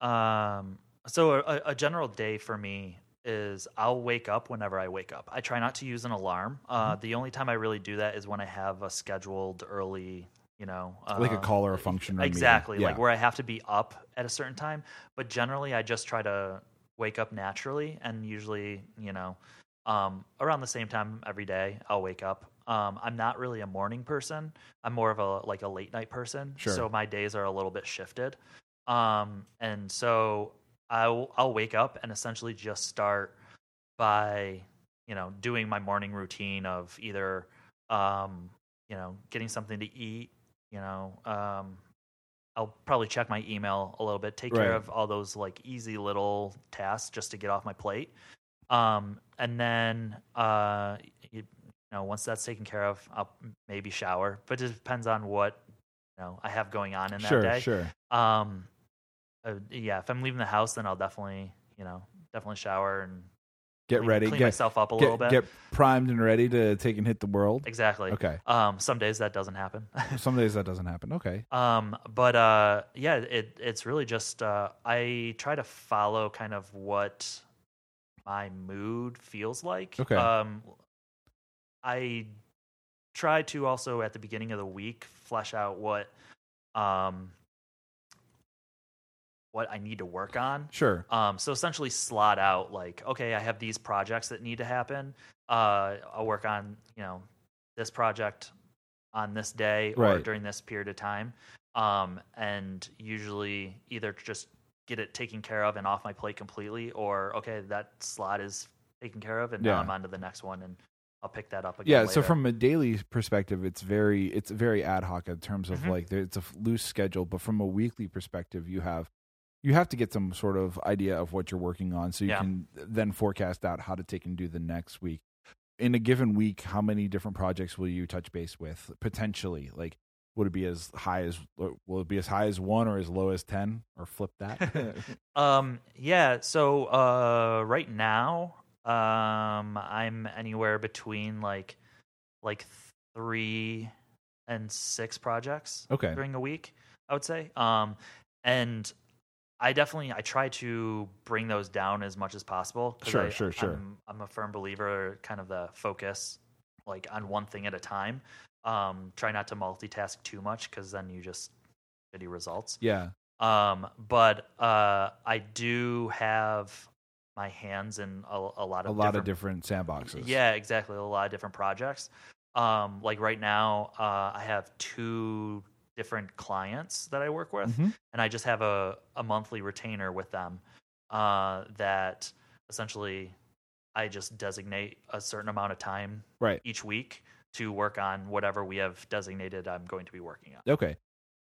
um, so a, a general day for me is I'll wake up whenever I wake up. I try not to use an alarm. Uh, Mm-hmm. The only time I really do that is when I have a scheduled early, you know, like a uh, call or a function or exactly like where I have to be up at a certain time. But generally, I just try to wake up naturally, and usually, you know, um, around the same time every day, I'll wake up. Um, I'm not really a morning person. I'm more of a like a late night person. Sure. So my days are a little bit shifted. Um, and so I'll I'll wake up and essentially just start by you know doing my morning routine of either um, you know getting something to eat. You know, um, I'll probably check my email a little bit, take care of all those like easy little tasks just to get off my plate. Um, and then uh, you, you know, once that's taken care of, I'll maybe shower, but it depends on what you know I have going on in that sure, day. sure. Um, uh, yeah, if I'm leaving the house, then I'll definitely, you know, definitely shower and Get ready. clean Get, myself up a little bit. get primed and ready to take and hit the world. exactly. Okay. Um, some days that doesn't happen. Some days that doesn't happen. Okay. um, but uh, yeah, it it's really just uh, I try to follow kind of what my mood feels like. Okay. Um, I try to also at the beginning of the week flesh out what um what I need to work on. Sure. Um, so essentially, slot out like, okay, I have these projects that need to happen. Uh, I'll work on you know this project on this day or Right. during this period of time, um, and usually either just get it taken care of and off my plate completely, or okay, that slot is taken care of, and Yeah. now I'm on to the next one, and I'll pick that up again. Yeah. So from a daily perspective, it's very it's very ad hoc in terms of Mhm. like it's a loose schedule. But from a weekly perspective, you have you have to get some sort of idea of what you're working on, so you Yeah. can then forecast out how to take and do the next week. In a given week, how many different projects will you touch base with potentially? Like, would it be as high as will it be as high as one or as low as ten or flip that? Um, yeah. So uh, right now, um, I'm anywhere between like like three and six projects okay. during a week. I would say. Um, and I definitely I try to bring those down as much as possible. Sure, I, sure, sure. I'm, I'm a firm believer, kind of the focus, like on one thing at a time. Um, try not to multitask too much because then you just shitty results. Yeah. Um, but uh, I do have my hands in a, a lot of A lot of different, different sandboxes. yeah, exactly, a lot of different projects. Um, like right now, uh, I have two different clients that I work with, Mhm. and I just have a a monthly retainer with them uh, that essentially I just designate a certain amount of time Right. each week to work on whatever we have designated I'm going to be working on. Okay.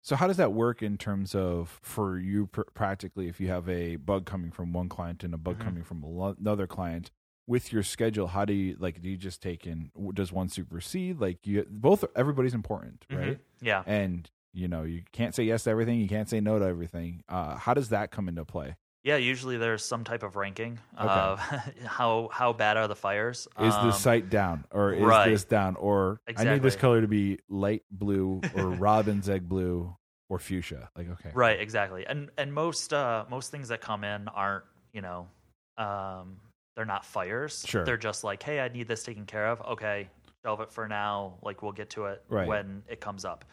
So how does that work in terms of for you pr- practically if you have a bug coming from one client and a bug Mhm. coming from another client with your schedule how do you like do you just take in does one supersede like you both everybody's important Mhm. right Yeah. and you know you can't say yes to everything you can't say no to everything uh how does that come into play Yeah, usually there's some type of ranking Okay. of how how bad are the fires. is Um, the site down or is right. this down or i need this color to be light blue or robin's egg blue or fuchsia like okay right? Exactly. And and most uh, most things that come in aren't you know um, they're not fires. Sure. They're just like, hey, I need this taken care of. Okay, shelve it for now. Like we'll get to it Right. when it comes up.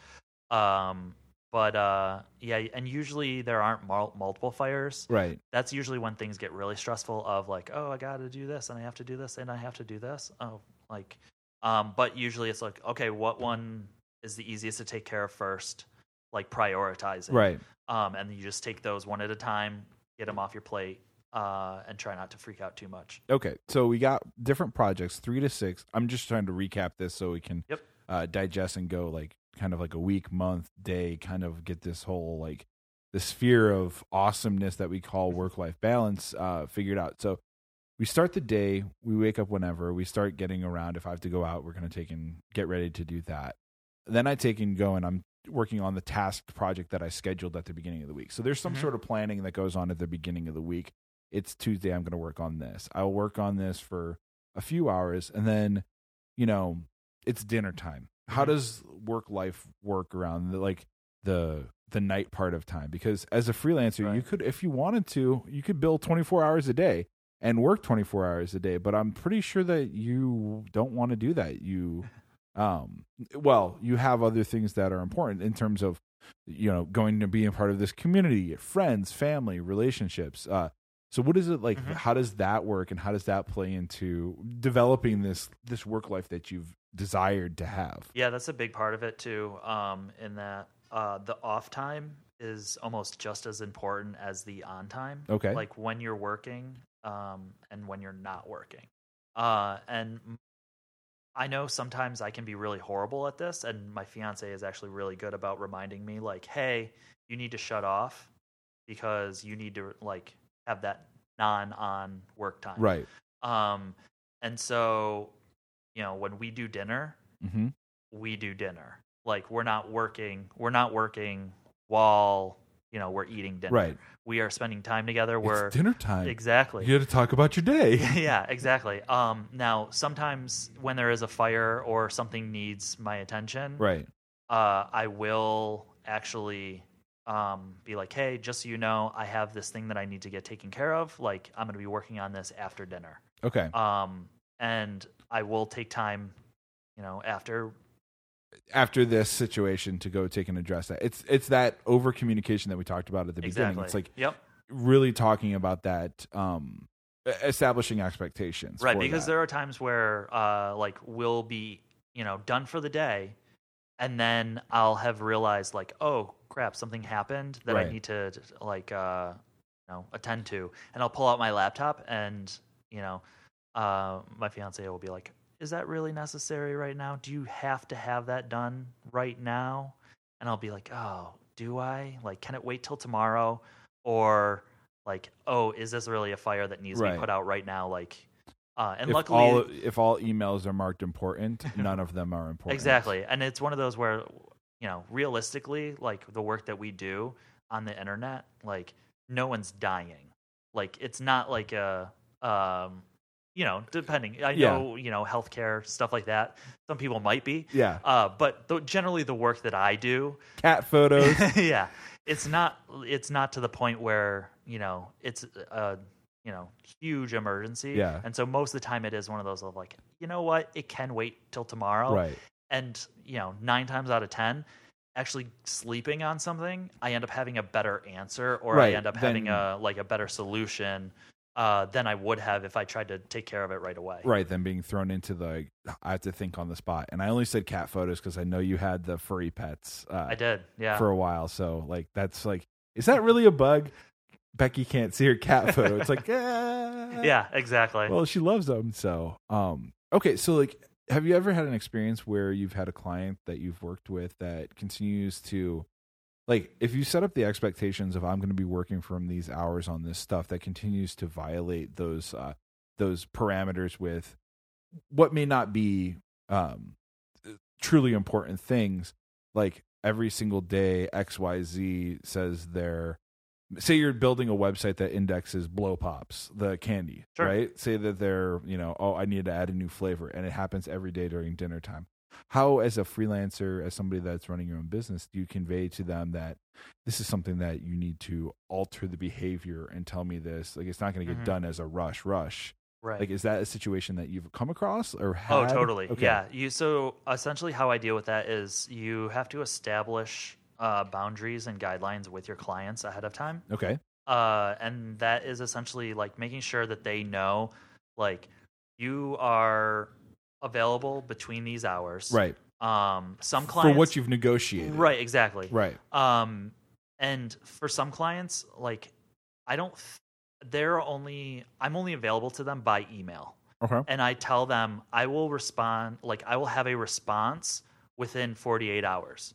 Um, but uh, yeah, and usually there aren't mul- multiple fires. right that's usually when things get really stressful of like oh i gotta do this and i have to do this and i have to do this oh like um but usually it's like okay what one is the easiest to take care of first like prioritizing right um and you just take those one at a time get them off your plate uh and try not to freak out too much Okay, so we got different projects, three to six. I'm just trying to recap this so we can Yep. uh, digest and go like kind of like a week, month, day, kind of get this whole like the sphere of awesomeness that we call work life balance uh, figured out. So we start the day, we wake up whenever, we start getting around. If I have to go out, we're going to take and get ready to do that. Then I take and go and I'm working on the task project that I scheduled at the beginning of the week. So there's some Mhm. sort of planning that goes on at the beginning of the week it's Tuesday, I'm going to work on this. I'll work on this for a few hours and then, you know, it's dinner time. How Mhm. does work life work around the, like the the night part of time? Because as a freelancer, you could if you wanted to, you could bill 24 hours a day and work 24 hours a day, but I'm pretty sure that you don't want to do that. You um well, you have other things that are important in terms of you know, going to be a part of this community, friends, family, relationships. Uh so what is it like Mhm. how does that work and how does that play into developing this this work life that you've desired to have? yeah that's a big part of it too um in that uh the off time is almost just as important as the on time Okay. like when you're working um, and when you're not working. Uh, and I know sometimes I can be really horrible at this, and my fiance is actually really good about reminding me, like, "Hey, you need to shut off because you need to like have that non-on work time." Right. Um, and so, you know, when we do dinner, hmm we do dinner. Like we're not working. We're not working while you know we're eating dinner. Right. We are spending time together. We're It's dinner time. exactly. You got to talk about your day. yeah, exactly. Um, now, sometimes when there is a fire or something needs my attention, right. uh, I will actually um, be like, "Hey, just so you know, I have this thing that I need to get taken care of. Like, I'm going to be working on this after dinner." Okay. Um, and I will take time, you know, after. After this situation, to go take and address that, it's it's that over communication that we talked about at the beginning. It's like yep. really talking about that, um, establishing expectations. right because that. there are times where uh like we'll be you know done for the day and then i'll have realized like oh crap something happened that Right. i need to like uh you know attend to. And i'll pull out my laptop and you know uh my fiance will be like is that really necessary right now? Do you have to have that done right now? And i'll be like oh do i? Like can it wait till tomorrow? Or like oh is this really a fire that needs to be put out right now? Like uh and if luckily all if all emails are marked important, none of them are important. exactly and it's one of those where you know realistically like the work that we do on the internet like no one's dying like it's not like a um you know depending i Yeah. know you know healthcare stuff like that some people might be Yeah. uh but the, generally the work that i do Cat photos. yeah it's not it's not to the point where you know it's a you know huge emergency Yeah. and so most of the time it is one of those of like you know what it can wait till tomorrow right. and you know nine times out of ten actually sleeping on something i end up having a better answer or Right, i end up having a like a better solution uh, than i would have if i tried to take care of it right away Right. Then being thrown into the, I have to think on the spot. And I only said cat photos because I know you had the furry pets. Uh, i did yeah for a while. So like that's like, is that really a bug? Becky can't see her cat photo. It's like, eh. yeah exactly Well, she loves them. So, um, okay. So like, have you ever had an experience where you've had a client that you've worked with that continues to, like, if you set up the expectations of I'm going to be working from these hours on this stuff, that continues to violate those uh, those parameters with what may not be um, truly important things, like every single day X Y Z says they're say you're building a website that indexes blow pops the candy Sure. right say that they're you know oh i need to add a new flavor and it happens every day during dinner time how as a freelancer as somebody that's running your own business do you convey to them that this is something that you need to alter the behavior and tell me this like it's not going to get Mhm. done as a rush rush right like is that a situation that you've come across or Oh, totally. okay. Yeah. You so essentially how I deal with that is you have to establish uh, boundaries and guidelines with your clients ahead of time, okay. Uh, and that is essentially like making sure that they know, like you are available between these hours. right. Um, some clients for what you've negotiated. Right exactly. Right. Um and for some clients like i don't th- they're only i'm only available to them by email. Okay. And i tell them i will respond like i will have a response within 48 hours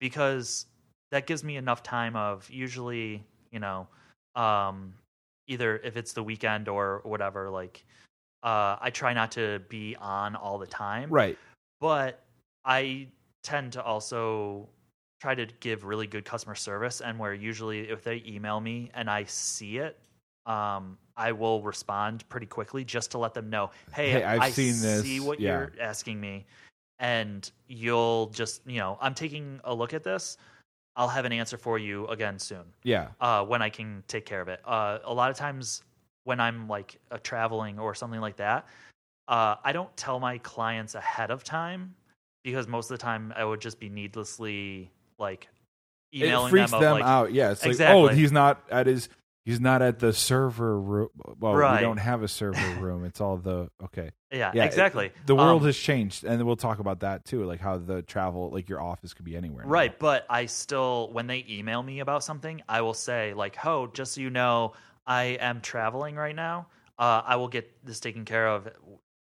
because that gives me enough time of usually you know um either if it's the weekend or whatever like uh i try not to be on all the time right but I tend to also try to give really good customer service and where usually if they email me and I see it um, I will respond pretty quickly just to let them know, hey, Hey, I've I seen this. see what Yeah. you're asking me, and you'll just, you know, I'm taking a look at this. I'll have an answer for you again soon yeah uh, when I can take care of it. Uh, a lot of times when I'm like uh, traveling or something like that, uh, I don't tell my clients ahead of time because most of the time I would just be needlessly like emailing it freaks them, them, of, like, out. Yeah, it's like, Exactly. oh, he's not at his, he's not at the server room. Well, Right. we don't have a server room. It's all the okay. Yeah, Yeah, exactly. The world Um, has changed, and we'll talk about that too, like how the travel, like your office could be anywhere. now. Right, but I still, when they email me about something, I will say like, "Oh, just so you know, I am traveling right now. Uh, I will get this taken care of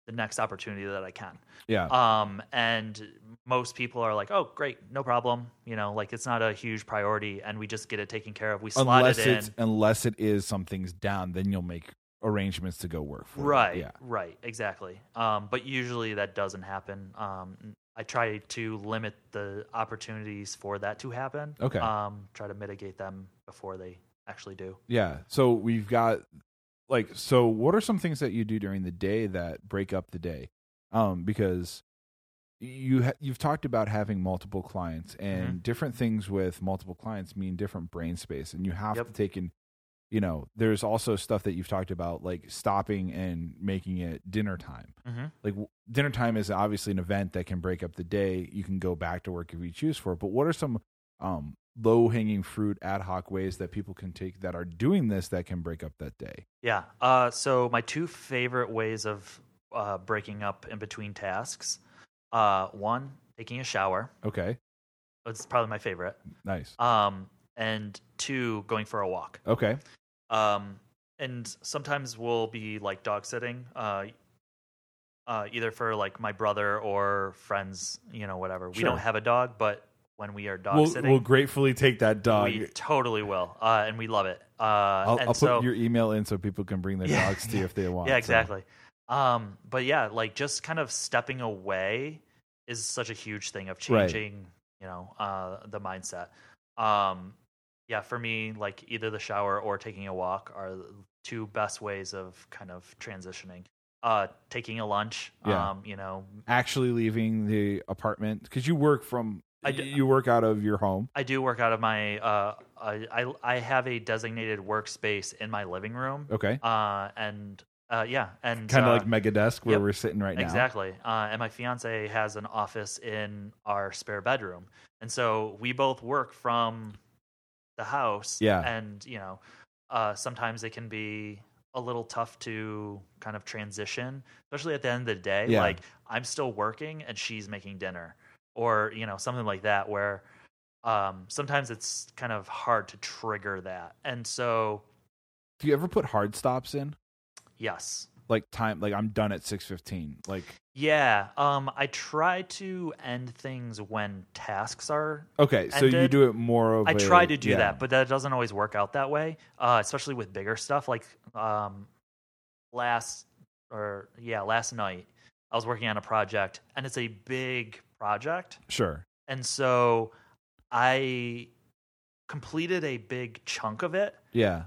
the next opportunity that I can. Yeah. Um, and most people are like, "Oh, great, no problem." You know, like it's not a huge priority, and we just get it taken care of. We slot unless it in. unless it is something's down, then you'll make arrangements to go work for it. Right. Yeah. Right. Exactly. Um, but usually that doesn't happen. Um, I try to limit the opportunities for that to happen. Okay. Um, try to mitigate them before they actually do. Yeah. So we've got like so what are some things that you do during the day that break up the day? Um because you ha- you've talked about having multiple clients and Mm-hmm. different things with multiple clients mean different brain space and you have Yep. to take in you know, there's also stuff that you've talked about like stopping and making it dinner time. Mm-hmm. Like w- dinner time is obviously an event that can break up the day. You can go back to work if you choose for it. But what are some um, low hanging fruit ad hoc ways that people can take that are doing this that can break up that day? Yeah. Uh, so my two favorite ways of uh, breaking up in between tasks. Uh, one, taking a shower. Okay, It's probably my favorite. nice. Um, and two, going for a walk. Okay, Um, and sometimes we'll be like dog sitting, uh, uh, either for like my brother or friends, you know, whatever. We Sure. don't have a dog, but when we are dog we'll, sitting, we'll gratefully take that dog. we totally will, uh, and we love it. Uh, I'll, and I'll so, put your email in so people can bring their Yeah. dogs to you if they want. yeah, so. exactly. Um, but yeah, like just kind of stepping away is such a huge thing of Right. changing, you know, uh, the mindset. Um, yeah, for me, like either the shower or taking a walk are two best ways of kind of transitioning. Uh, taking a lunch, Yeah. um, you know, Actually, leaving the apartment because you work from I d- you work out of your home. I do work out of my. Uh, I I I have a designated workspace in my living room. Okay, Uh, and uh, yeah, and kind of uh, like Mega Desk where yep, we're sitting right now. Exactly. Uh, and my fiance has an office in our spare bedroom. And so we both work from the house. Yeah. And, you know, uh, sometimes it can be a little tough to kind of transition, especially at the end of the day. Yeah. Like, I'm still working and she's making dinner, or, you know, something like that, where um, sometimes it's kind of hard to trigger that. And so, Do you ever put hard stops in? Yes. Like time, like I'm done at six fifteen. Like Yeah, um, I try to end things when tasks are. okay, so you do it more of. I a- try to do yeah. that, but that doesn't always work out that way. Uh, especially with bigger stuff. Like um, last or yeah, last night I was working on a project, and it's a big project, sure. and so I completed a big chunk of it, Yeah,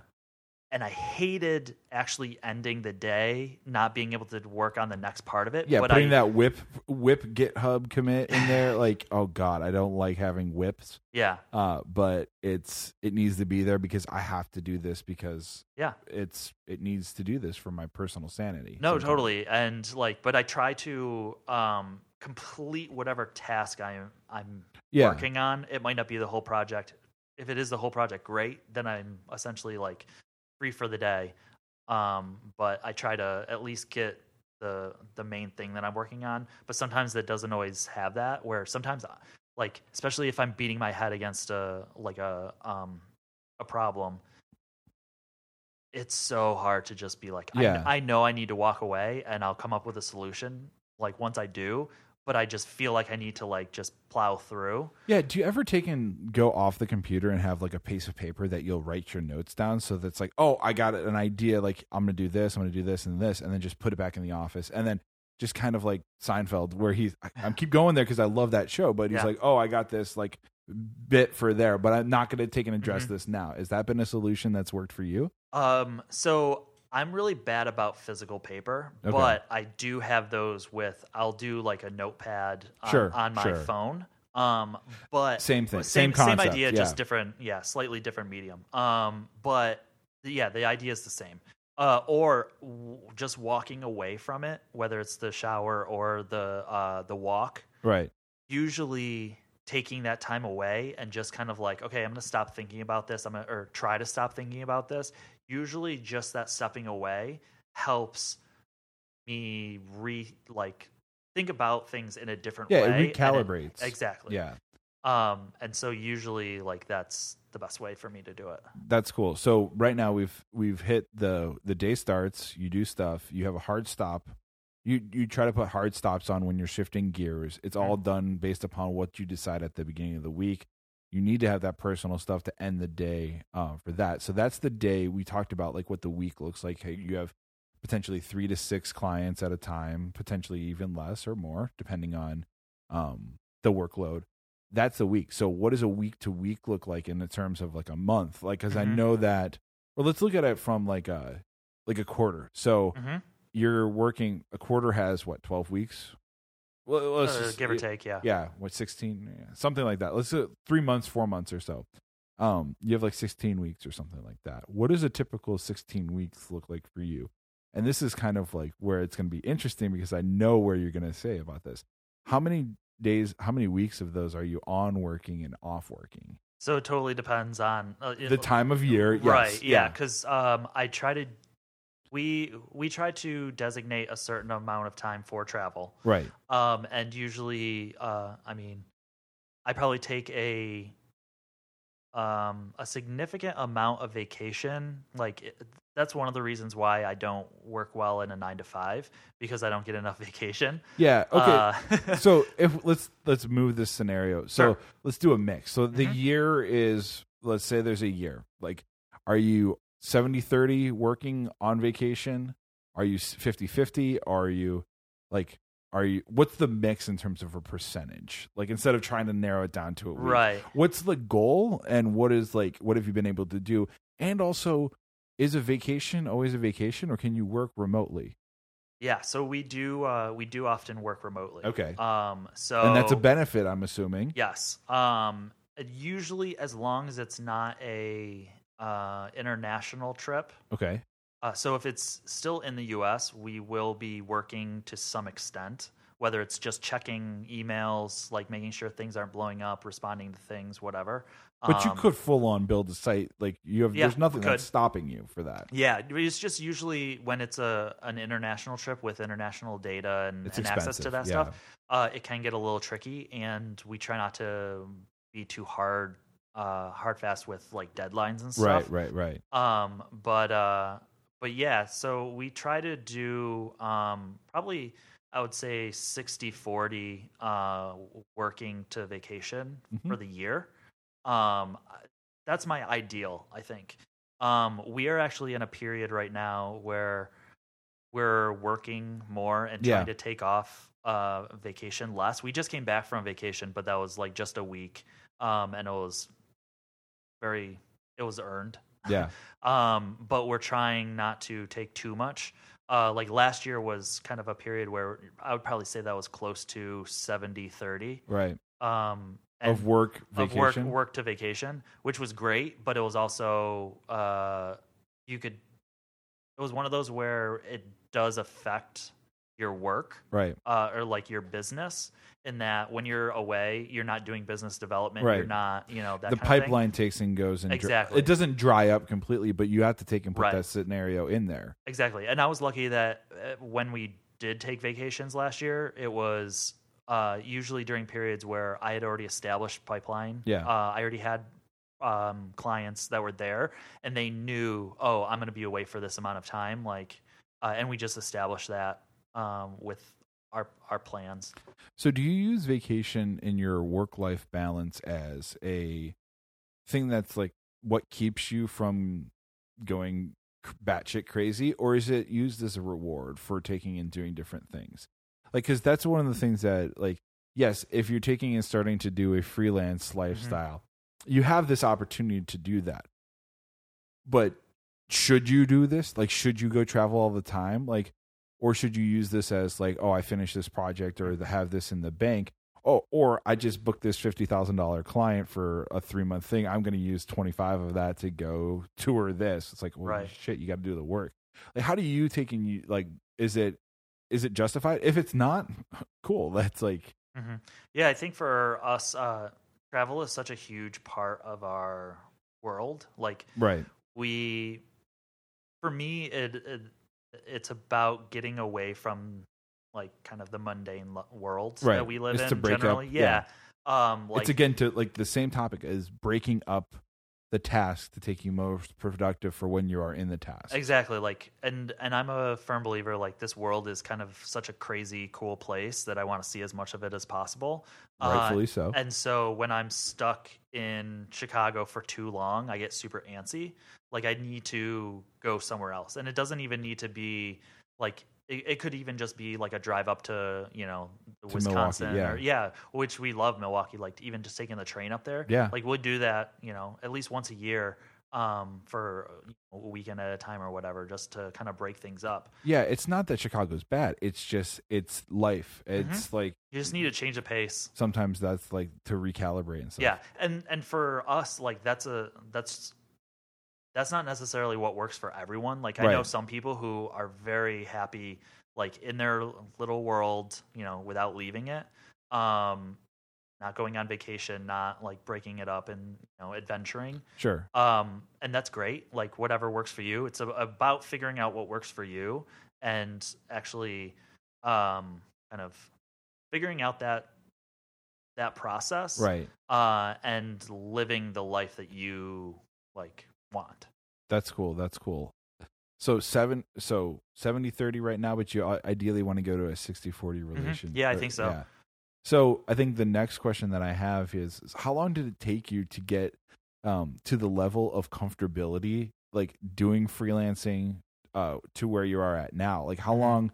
and I hated actually ending the day not being able to work on the next part of it. yeah. but I. putting I, that WIP WIP GitHub commit in there, like oh god, I don't like having WIPs. yeah, Uh, but it's it needs to be there because I have to do this because yeah. it's it needs to do this for my personal sanity. No, sometimes. totally. And like, but I try to um, complete whatever task I'm I'm Yeah, working on. It might not be the whole project. If it is the whole project, great. Then I'm essentially like free for the day. Um, but I try to at least get the the main thing that I'm working on. But sometimes that doesn't always have that. Where sometimes, like especially if I'm beating my head against a like a um a problem, it's so hard to just be like, Yeah. I, I know I need to walk away, and I'll come up with a solution. Like once I do, but I just feel like I need to like just plow through. Yeah, do you ever take and go off the computer and have like a piece of paper that you'll write your notes down so that's like, oh, I got an idea, like I'm gonna do this, I'm gonna do this and this, and then just put it back in the office, and then just kind of like Seinfeld, where he's I, I'm keep going there because I love that show, but he's Yeah. like, oh, I got this like bit for there, but I'm not gonna take and address Mhm. this now. Has that been a solution that's worked for you? Um, so I'm really bad about physical paper, Okay. but I do have those with. I'll do like a notepad on, Sure, on my sure. phone. Um, but Same thing, same same concept, idea, yeah. just different. Yeah, slightly different medium. Um, but yeah, the idea is the same. Uh, or w- just walking away from it, whether it's the shower or the uh, the walk. Right. Usually taking that time away and just kind of like, okay, I'm going to stop thinking about this. I'm gonna, or try to stop thinking about this. Usually, just that stepping away helps me re like think about things in a different Yeah, way. it and recalibrates. exactly. Yeah. Um, and so usually like that's the best way for me to do it. That's cool. So right now we've we've hit the the day starts, you do stuff, you have a hard stop, you you try to put hard stops on when you're shifting gears. It's all done based upon what you decide at the beginning of the week. You need to have that personal stuff to end the day uh, for that. So that's the day we talked about, like what the week looks like. Hey, you have potentially three to six clients at a time, potentially even less or more, depending on um, the workload. That's a week. So what does a week to week look like in the terms of like a month? Like, because I Mhm. know that. Well, let's look at it from like a like a quarter. So Mhm. you're working a quarter has what twelve weeks? Well, let's Uh, just- give or take, yeah. yeah, what sixteen, yeah, something like that. Let's say three months, four months or so. Um, you have like sixteen weeks or something like that. What does a typical sixteen weeks look like for you? And this is kind of like where it's going to be interesting because I know where you're going to say about this. How many days, how many weeks of those are you on working and off working? So it totally depends on uh, The time of year, yes, right? Yeah, yeah. because um, I try to we we try to designate a certain amount of time for travel, Right. um, and usually, uh, I mean, I probably take a um, a significant amount of vacation. Like it, that's one of the reasons why I don't work well in a nine to five because I don't get enough vacation. Yeah. Okay. Uh, so if let's let's move this scenario. So Sure. let's do a mix. So the Mhm. year is let's say there's a year. Like are you 70-30 working on vacation? Are you 50-50? Are you like are you what's the mix in terms of a percentage? Like instead of trying to narrow it down to a week. right. What's the goal and what is like what have you been able to do? And also is a vacation always a vacation or can you work remotely? Yeah. So we do uh, we do often work remotely. Okay. Um. So and that's a benefit I'm assuming. Yes. Um usually as long as it's not a uh international trip. Okay. Uh, so if it's still in the US, we will be working to some extent, whether it's just checking emails, like making sure things aren't blowing up, responding to things, whatever. But you Um, could full on build a site like you have. Yeah, there's nothing that's stopping you for that. Yeah, it's just usually when it's a an international trip with international data and, and access to that yeah. stuff, uh, it can get a little tricky, and we try not to be too hard, uh, hard fast with like deadlines and stuff. Right, right, right. Um, but uh, but yeah, so we try to do um, probably I would say 60 40 uh, working to vacation Mhm. for the year. Um, that's my ideal, I think. Um, we are actually in a period right now where we're working more and Yeah. trying to take off uh, vacation less. We just came back from vacation, but that was like just a week, um, and it was very it was earned. Yeah, Um, but we're trying not to take too much. Uh, like last year was kind of a period where I would probably say that was close to 70 30. right. Um, of work, of work work to vacation, which was great, but it was also uh, you could. It was one of those where it does affect your work Right, uh, or like your business. In that, when you're away, you're not doing business development. Right. You're not, you know, that the kind of thing. pipeline takes and goes and dri- Exactly. it doesn't dry up completely, but you have to take and put Right. that scenario in there. Exactly. And I was lucky that uh, when we did take vacations last year, it was uh, usually during periods where I had already established pipeline. Yeah. Uh, I already had um, clients that were there and they knew, oh, I'm going to be away for this amount of time. Like, uh, and we just established that um, with our, our plans. So, do you use vacation in your work life balance as a thing that's like what keeps you from going batshit crazy, or is it used as a reward for taking and doing different things? Like, because that's one of the things that, like, yes, if you're taking and starting to do a freelance lifestyle, you have this opportunity to do that. But should you do this? Like, should you go travel all the time? Like, or should you use this as like, oh, I finished this project or have this in the bank? Oh, or I just booked this fifty thousand dollar client for a three month thing. I'm going to use twenty five of that to go tour this. It's like, well, Right. shit, you got to do the work. Like, how do you you like? Is it is it justified? If it's not, cool. That's like, hmm Yeah, I think for us, uh, travel is such a huge part of our world. Like, right, we for me it, it it's about getting away from like kind of the mundane lo- world Right. that we live It's in to break up- generally yeah. yeah, um like it's again to like the same topic as breaking up the task to take you most productive for when you are in the task. Exactly. Like, and and I'm a firm believer. Like, this world is kind of such a crazy, cool place that I want to see as much of it as possible. Uh, Rightfully so. And so when I'm stuck in Chicago for too long, I get super antsy. Like, I need to go somewhere else, and it doesn't even need to be like. It, it could even just be like a drive up to you know To Wisconsin yeah. or yeah, which we love Milwaukee. Like even just taking the train up there. Yeah. like we'll do that. You know, at least once a year um, for you know, a weekend at a time or whatever, just to kind of break things up. Yeah, it's not that Chicago's bad. It's just it's life. Mm-hmm. It's like You just need to change the pace. sometimes that's like to recalibrate and stuff. Yeah, and and for us, like that's a that's that's not necessarily what works for everyone. Like I know some people who are very happy, like in their little world, you know, without leaving it. Um, not going on vacation, not like breaking it up and you know adventuring. Sure. um, and that's great. Like whatever works for you. It's a, about figuring out what works for you and actually um, kind of figuring out that that process, Right. Uh, and living the life that you like want. That's cool. That's cool. So seven so 70 30 right now, but you ideally want to go to a 60 40 relation. Mm-hmm. Yeah, I think so. So I think the next question that I have is, is how long did it take you to get um, to the level of comfortability, like doing freelancing, uh, to where you are at now? Like how Mhm. long,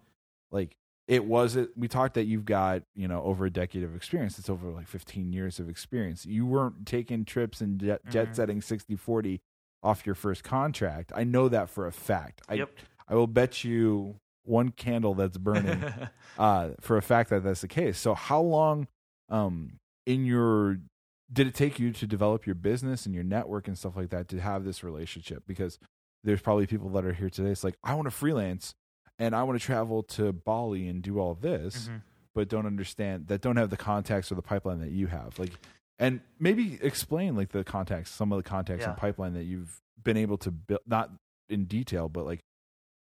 like it was it? We talked that you've got you know over a decade of experience. It's over like 15 years of experience. You weren't taking trips and jet, jet Mhm. setting 60 40 off your first contract. I know that for a fact. I Yep. I will bet you one candle that's burning uh, for a fact that that's the case. So how long um, in your did it take you to develop your business and your network and stuff like that to have this relationship? Because there's probably people that are here today. It's like I want to freelance and I want to travel to Bali and do all this, Mhm. but don't understand that don't have the contacts or the pipeline that you have. Like, and maybe explain like the context, some of the contacts and pipeline that you've been able to build, not in detail, but like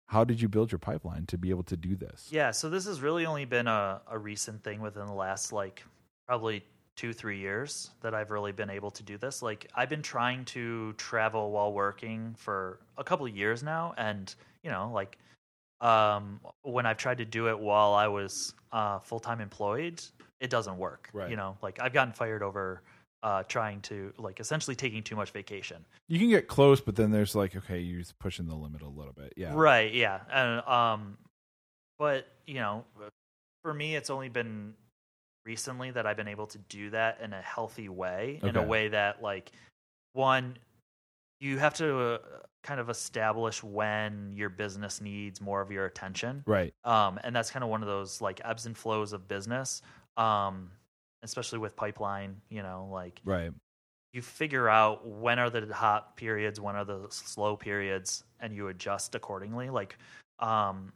how did you build your pipeline to be able to do this? Yeah, so this has really only been a, a recent thing within the last like probably two, three years that I've really been able to do this. Like I've been trying to travel while working for a couple of years now and you know, like um when I've tried to do it while I was uh full time employed, it doesn't work. Right. You know, like I've gotten fired over uh trying to like essentially taking too much vacation. You can get close, but then there's like, okay, you're pushing the limit a little bit. Yeah. Right. Yeah. And um, but you know, for me, it's only been recently that I've been able to do that in a healthy way, in a way that like one, you have to uh, kind of establish when your business needs more of your attention. Right. Um, and that's kind of one of those like ebbs and flows of business. Um, especially with pipeline, you know, like Right. you figure out when are the hot periods, when are the slow periods, and you adjust accordingly. Like, um,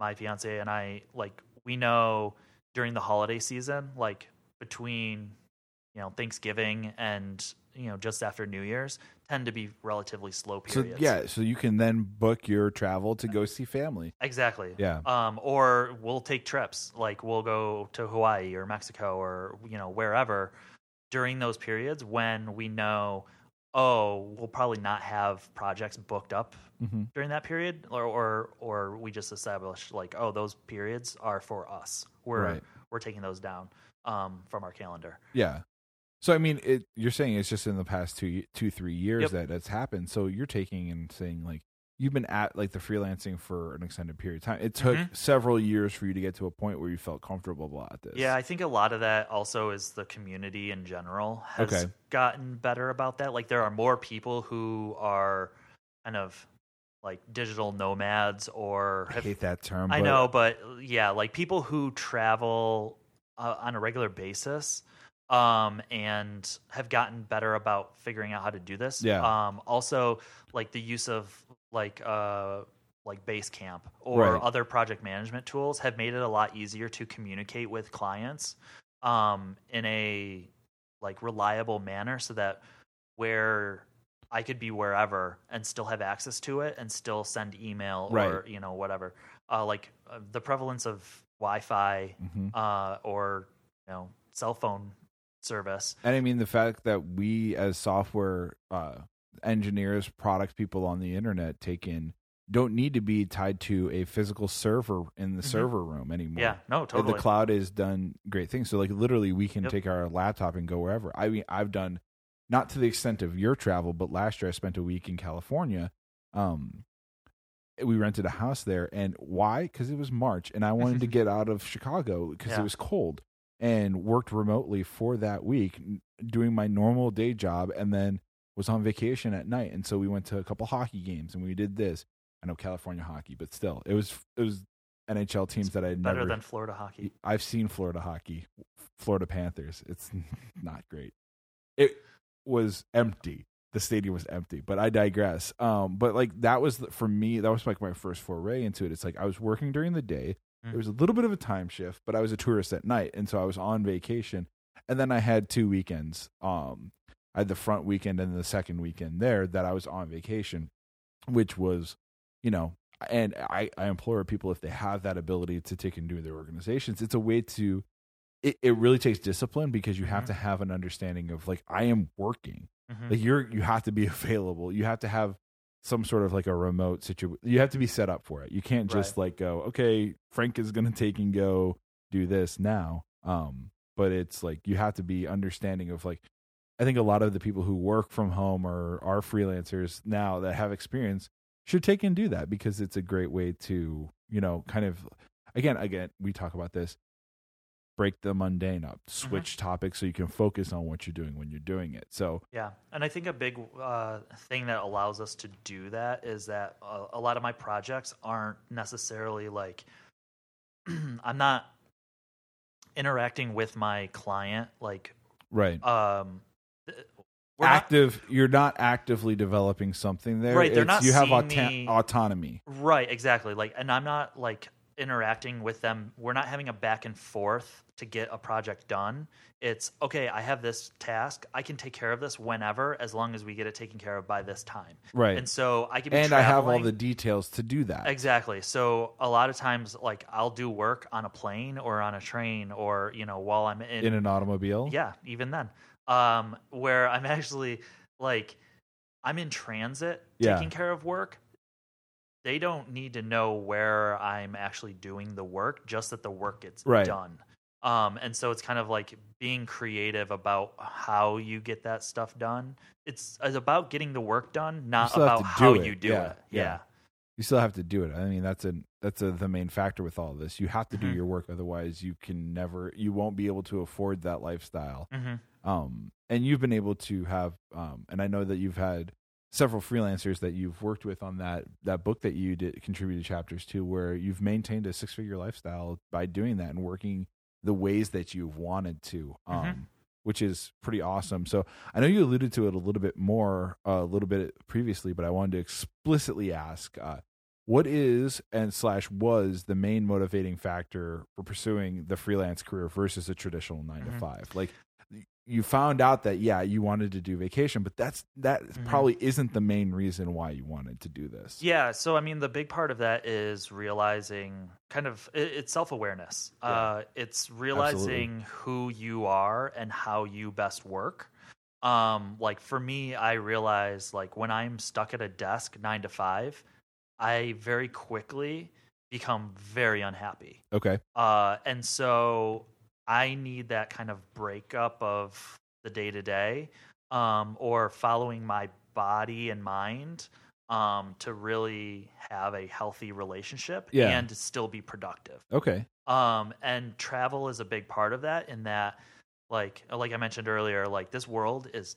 my fiance and I, like, we know during the holiday season, like between, you know, Thanksgiving and you know just after New Year's, tend to be relatively slow So periods. yeah, so you can then book your travel to go see family. Exactly. Yeah. Um, or we'll take trips, like we'll go to Hawaii or Mexico or you know wherever during those periods when we know, oh, we'll probably not have projects booked up hmm during that period, or or or we just establish like, oh, those periods are for us. We're Right. we're taking those down um, from our calendar. Yeah. So I mean, it, you're saying it's just in the past two, two, three years Yep. that it's happened. So you're taking and saying like you've been at like the freelancing for an extended period of time. It took Mhm. several years for you to get to a point where you felt comfortable at this. Yeah, I think a lot of that also is the community in general has Okay. gotten better about that. Like there are more people who are kind of like digital nomads or I hate that term. I but know, but yeah, like people who travel uh, on a regular basis um and have gotten better about figuring out how to do this. Yeah. Um also like the use of like uh like Basecamp or Right. other project management tools have made it a lot easier to communicate with clients um in a like reliable manner so that where I could be wherever and still have access to it and still send email or you know whatever. Uh, like uh, the prevalence of Wi-Fi Mhm. uh, or you know cell phone service. And I mean the fact that we as software uh, engineers, product people on the internet take in don't need to be tied to a physical server in the Mhm. server room anymore. Yeah, no, totally. The cloud has done great things. So like literally we can Yep. take our laptop and go wherever. I mean I've done not to the extent of your travel, but last year I spent a week in California. Um we rented a house there and why? Cuz it was March and I wanted to get out of Chicago because Yeah. it was cold and worked remotely for that week doing my normal day job and then was on vacation at night and so we went to a couple hockey games and we did this. I know California hockey, but still it was it was NHL teams that I had Better never than Florida hockey. I've seen Florida hockey, Florida Panthers. It's not great. It was empty. The stadium was empty, but I digress. Um, but like that was the- for me. That was like my first foray into it. It's like I was working during the day. Mm. There was a little bit of a time shift, but I was a tourist at night, and so I was on vacation. And then I had two weekends. Um, I had the front weekend and the second weekend there that I was on vacation, which was, you know, and I, I implore people if they have that ability to take and do their organizations, it's a way to it, it really takes discipline because you have Mhm. to have an understanding of like I am working. Mhm. Like you're you have to be available. You have to have some sort of like a remote situation. You have to be set up for it. You can't just like go, okay, Frank is gonna take and go do this now. Um, but it's like you have to be understanding of like I think a lot of the people who work from home or are freelancers now that have experience should take and do that because it's a great way to, you know, kind of again, again, we talk about this, break the mundane up, switch topics so you can focus on what you're doing when you're doing it. So Yeah, and I think a big uh, thing that allows us to do that is that uh, a lot of my projects aren't necessarily like I'm not interacting with my client like right. um we're not- Active you're not actively developing something there. Right, they're It's- not you have auta- me- autonomy. right exactly like and I'm not like interacting with them we're not having a back and forth to get a project done it's okay I have this task I can take care of this whenever as long as we get it taken care of by this time Right. and so I can be And I have all the details to do that. Exactly. So a lot of times, like I'll do work on a plane or on a train, or you know, while I'm in, in an automobile. yeah, even then, um, where I'm actually like I'm in transit Yeah. taking care of work. They don't need to know where I'm actually doing the work, just that the work gets Right. done. Um, and so it's kind of like being creative about how you get that stuff done. It's, it's about getting the work done, not about do how it. you do Yeah, it. yeah. yeah. you still have to do it. I mean, that's a that's a, the main factor with all this. You have to do Mhm. your work, otherwise, you can never, you won't be able to afford that lifestyle. hmm Um, and you've been able to have, um, and I know that you've had several freelancers that you've worked with on that that book that you did contributed chapters to, where you've maintained a six figure lifestyle by doing that and working the ways that you've wanted to. Um, Mhm. Which is pretty awesome. So I know you alluded to it a little bit more, uh, a little bit previously, but I wanted to explicitly ask, uh, what is and slash was the main motivating factor for pursuing the freelance career versus a traditional 9 to Mhm. five? Like you found out that yeah, you wanted to do vacation, but that's that Mhm. probably isn't the main reason why you wanted to do this. Yeah, so I mean, the big part of that is realizing kind of it's self awareness. Uh, it's realizing who you are and how you best work. Um, like for me, I realize like when I'm stuck at a desk nine to five, I very quickly become very unhappy. Okay. Uh, and so I need that kind of breakup of the day to day, um, or following my body and mind, um, to really have a healthy relationship Yeah. and to still be productive. Okay. Um, and travel is a big part of that. In that, like, like I mentioned earlier, like this world is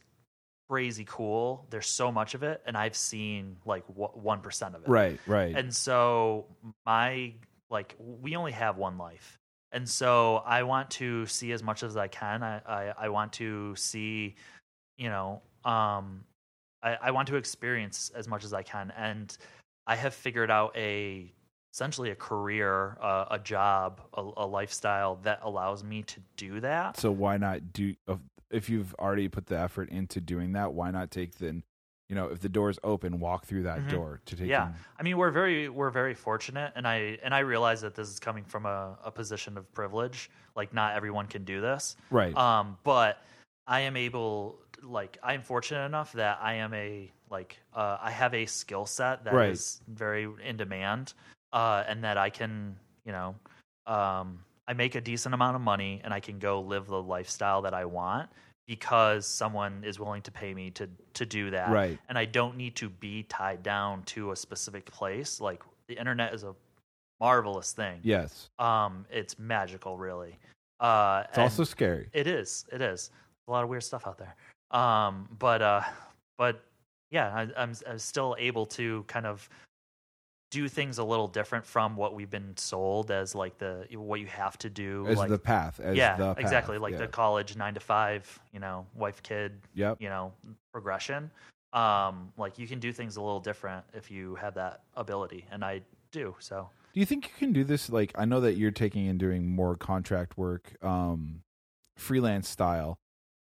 crazy cool. There's so much of it, and I've seen like one percent of it. Right. Right. And so my like we only have one life. And so I want to see as much as I can. I, I, I want to see, you know, um I, I want to experience as much as I can. And I have figured out a essentially a career, uh, a job, a, a lifestyle that allows me to do that. so why not do if you've already put the effort into doing that? Why not take the you know if the door's open, walk through that Mhm. door to take. Yeah. in- I mean, we're very we're very fortunate, and I and I realize that this is coming from a, a position of privilege. Like, not everyone can do this. Right. Um, but I am able, like I'm fortunate enough that I am a like uh, I have a skill set that is Right. very in demand, uh, and that I can you know um, I make a decent amount of money and I can go live the lifestyle that I want because someone is willing to pay me to to do that, Right. And I don't need to be tied down to a specific place. Like the internet is a marvelous thing. Yes. Um, it's magical, really. Uh, It's also scary. it is. It is. A lot of weird stuff out there. Um, but uh, but yeah, I, I'm I'm still able to kind of do things a little different from what we've been sold as like the what you have to do. As like, the path. As yeah, the path. exactly. Like yeah. the college nine to five, you know, wife kid, Yep. you know, progression. Um, like you can do things a little different if you have that ability, and I do. So Do you think you can do this? Like, I know that you're taking and doing more contract work, um, freelance style.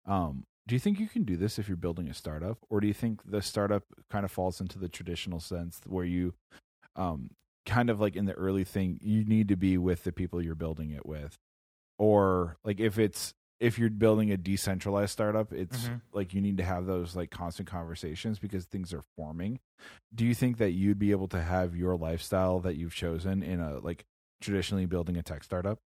Um, do you think you can do this if you're building a startup, or do you think the startup kind of falls into the traditional sense where you, um, kind of like in the early thing, you need to be with the people you're building it with, or like if it's if you're building a decentralized startup, it's Mhm. like you need to have those like constant conversations because things are forming. Do you think that you'd be able to have your lifestyle that you've chosen in a like traditionally building a tech startup?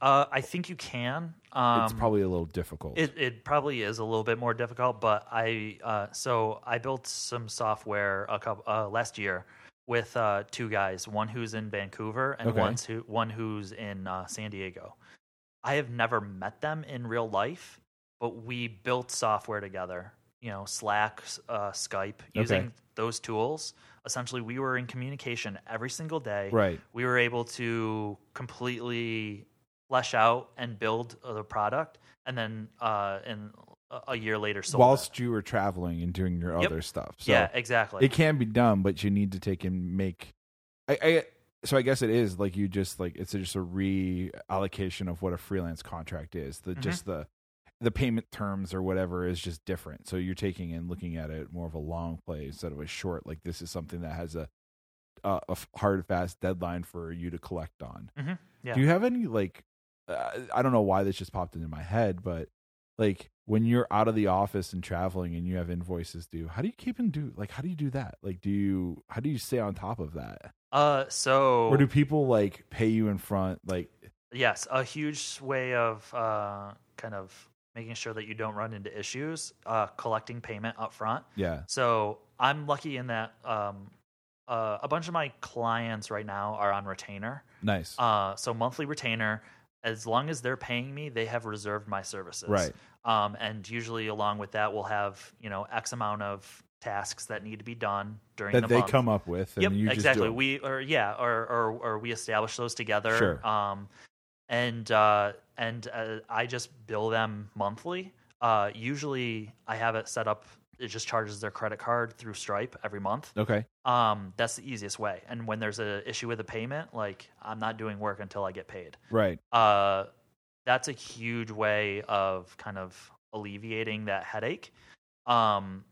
uh, I think you can. Um, it's probably a little difficult. It it probably is a little bit more difficult, but I uh, so I built some software a couple uh, last year with uh, two guys, one who's in Vancouver and Okay. one who one who's in uh, San Diego. I have never met them in real life, but we built software together. You know, Slack, uh, Skype, using those tools. Essentially, we were in communication every single day right. we were able to completely flesh out and build uh, the product and then uh and a- a year later sold Whilst it. you were traveling and doing your Yep. other stuff. So yeah exactly it can be done, but you need to take and make. I, I so I guess it is like you just like it's just a reallocation of what a freelance contract is. The Mhm. just the the payment terms or whatever is just different. So you're taking and looking at it more of a long play instead of a short. Like this is something that has a a hard fast deadline for you to collect on. Mhm. Yeah. Do you have any like uh, I don't know why this just popped into my head, but like when you're out of the office and traveling and you have invoices due, how do you keep and do like how do you do that? Like do you how do you stay on top of that? uh so Or do people like pay you in front like yes a huge way of uh kind of making sure that you don't run into issues uh collecting payment up front yeah. So I'm lucky in that um, uh, a bunch of my clients right now are on retainer. Nice. Uh, so monthly retainer. As long as they're paying me, they have reserved my services. Right. Um, and usually, along with that, we'll have you know X amount of tasks that need to be done during the month that the they month. come up with and Yep, you just exactly. We or yeah, or, or or we establish those together. Sure. Um, and uh, and uh, I just bill them monthly. Uh, usually, I have it set up. It just charges their credit card through Stripe every month. Okay. Um, that's the easiest way. And when there's an issue with a payment, like I'm not doing work until I get paid. Right. Uh, that's a huge way of kind of alleviating that headache. Um,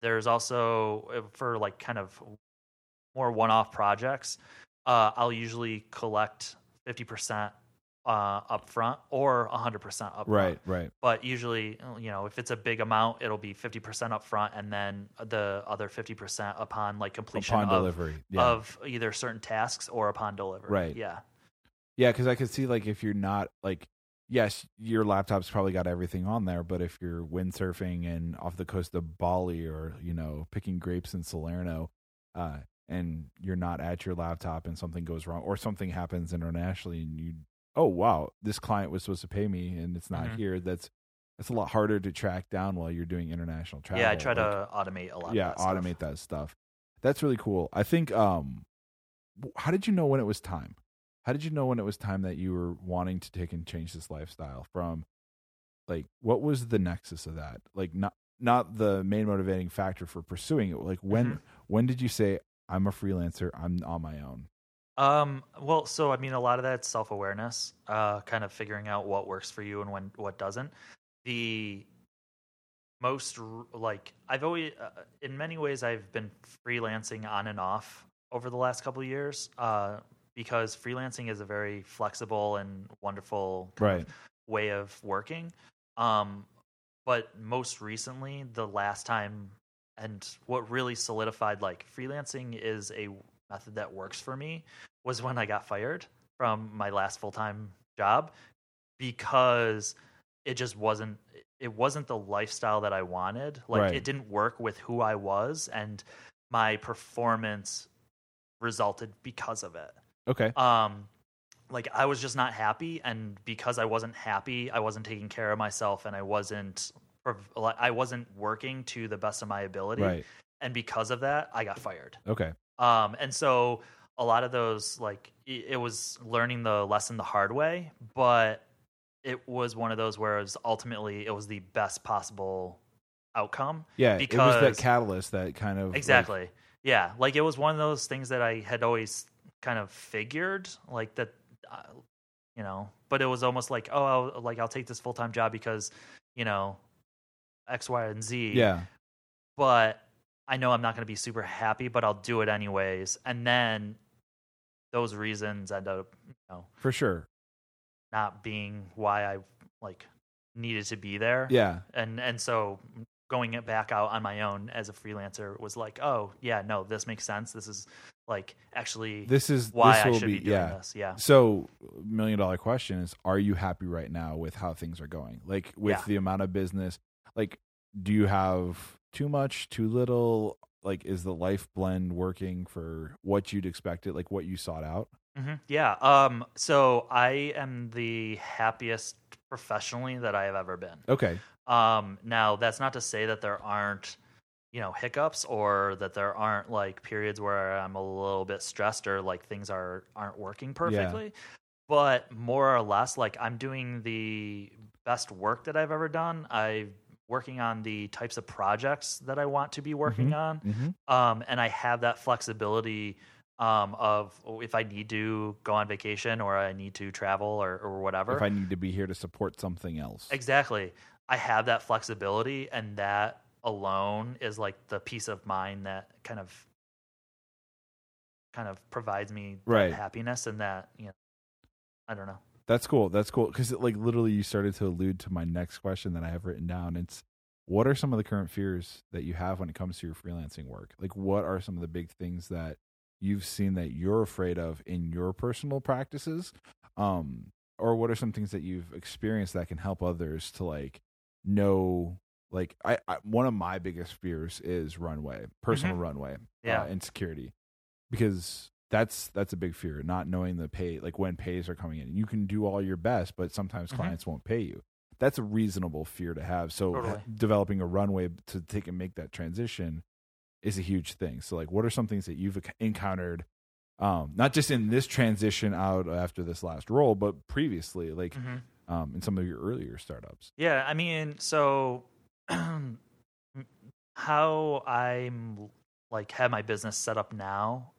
there's also uh, for like kind of more one-off projects, uh, I'll usually collect fifty percent uh, upfront or hundred percent upfront. Right, right. But usually, you know, if it's a big amount, it'll be fifty percent upfront, and then the other fifty percent upon like completion Upon of, delivery. Yeah. of either certain tasks or upon delivery. Right. Yeah. Yeah, because I could see like if you're not like, yes, your laptop's probably got everything on there, but if you're windsurfing and off the coast of Bali or you know picking grapes in Salerno, uh, and you're not at your laptop and something goes wrong or something happens internationally and you, oh wow, this client was supposed to pay me and it's not Mhm. here. That's that's a lot harder to track down while you're doing international travel. Yeah, I try Like, to automate a lot. yeah of that automate that stuff that's really cool i think um how did you know when it was time how did you know when it was time that you were wanting to take and change this lifestyle from like what was the nexus of that like not not the main motivating factor for pursuing it like when Mhm. when did you say i'm a freelancer i'm on my own Um, well, so I mean, a lot of that's self awareness, uh, kind of figuring out what works for you and when what doesn't. The most like I've always, uh, in many ways, I've been freelancing on and off over the last couple of years, uh, because freelancing is a very flexible and wonderful kind of way of working. Um, but most recently, the last time, and what really solidified like freelancing is a method that works for me was when I got fired from my last full time job because it just wasn't it wasn't the lifestyle that I wanted. Like Right. it didn't work with who I was and my performance resulted because of it. Okay. Um like I was just not happy and because I wasn't happy, I wasn't taking care of myself and I wasn't I wasn't working to the best of my ability Right. and because of that, I got fired. Okay. Um, and so a lot of those, like, it, was learning the lesson the hard way, but it was one of those where it was ultimately it was the best possible outcome. Yeah. Because it was that catalyst that kind of like- Exactly. yeah. Like it was one of those things that I had always kind of figured, like that, uh, you know, but it was almost like, oh, I'll, like I'll take this full time job because, you know, X, Y, and Z yeah. but I know I'm not going to be super happy, but I'll do it anyways. And then those reasons end up, you know, For sure. not being why I like needed to be there. Yeah. And and so going it back out on my own as a freelancer was like, oh yeah, no, this makes sense. This is like actually This is why this I will should be, be, doing yeah. this. Yeah. So, million dollar question is: Are you happy right now with how things are going? Like with Yeah. the amount of business. Like, do you have too much, too little? Like, is the life blend working for what you'd expected? Like what you sought out? hmm Yeah. Um. So I am the happiest professionally that I have ever been. Okay. Um, now that's not to say that there aren't, you know, hiccups or that there aren't like periods where I'm a little bit stressed or like things are aren't working perfectly. But more or less, like I'm doing the best work that I've ever done. I'm working on the types of projects that I want to be working Mhm. on. Mm-hmm. Um, and I have that flexibility um, of if I need to go on vacation or I need to travel or, or whatever. If I need to be here to support something else, Exactly. I have that flexibility, and that alone is like the peace of mind that kind of kind of provides me Right. happiness and that you know I don't know. That's cool. That's cool because like literally you started to allude to my next question that I have written down. It's what are some of the current fears that you have when it comes to your freelancing work? Like what are some of the big things that you've seen that you're afraid of in your personal practices? Um or what are some things that you've experienced that can help others to like know like I, I one of my biggest fears is runway, personal runway, Yeah. uh, and security because that's that's a big fear not knowing the pay like when pays are coming in you can do all your best but sometimes Mhm. clients won't pay you that's a reasonable fear to have so Totally. developing a runway to take and make that transition is a huge thing so like what are some things that you've encountered um not just in this transition out after this last role but previously like Mm-hmm. um in some of your earlier startups Yeah, I mean, so how I'm like have my business set up now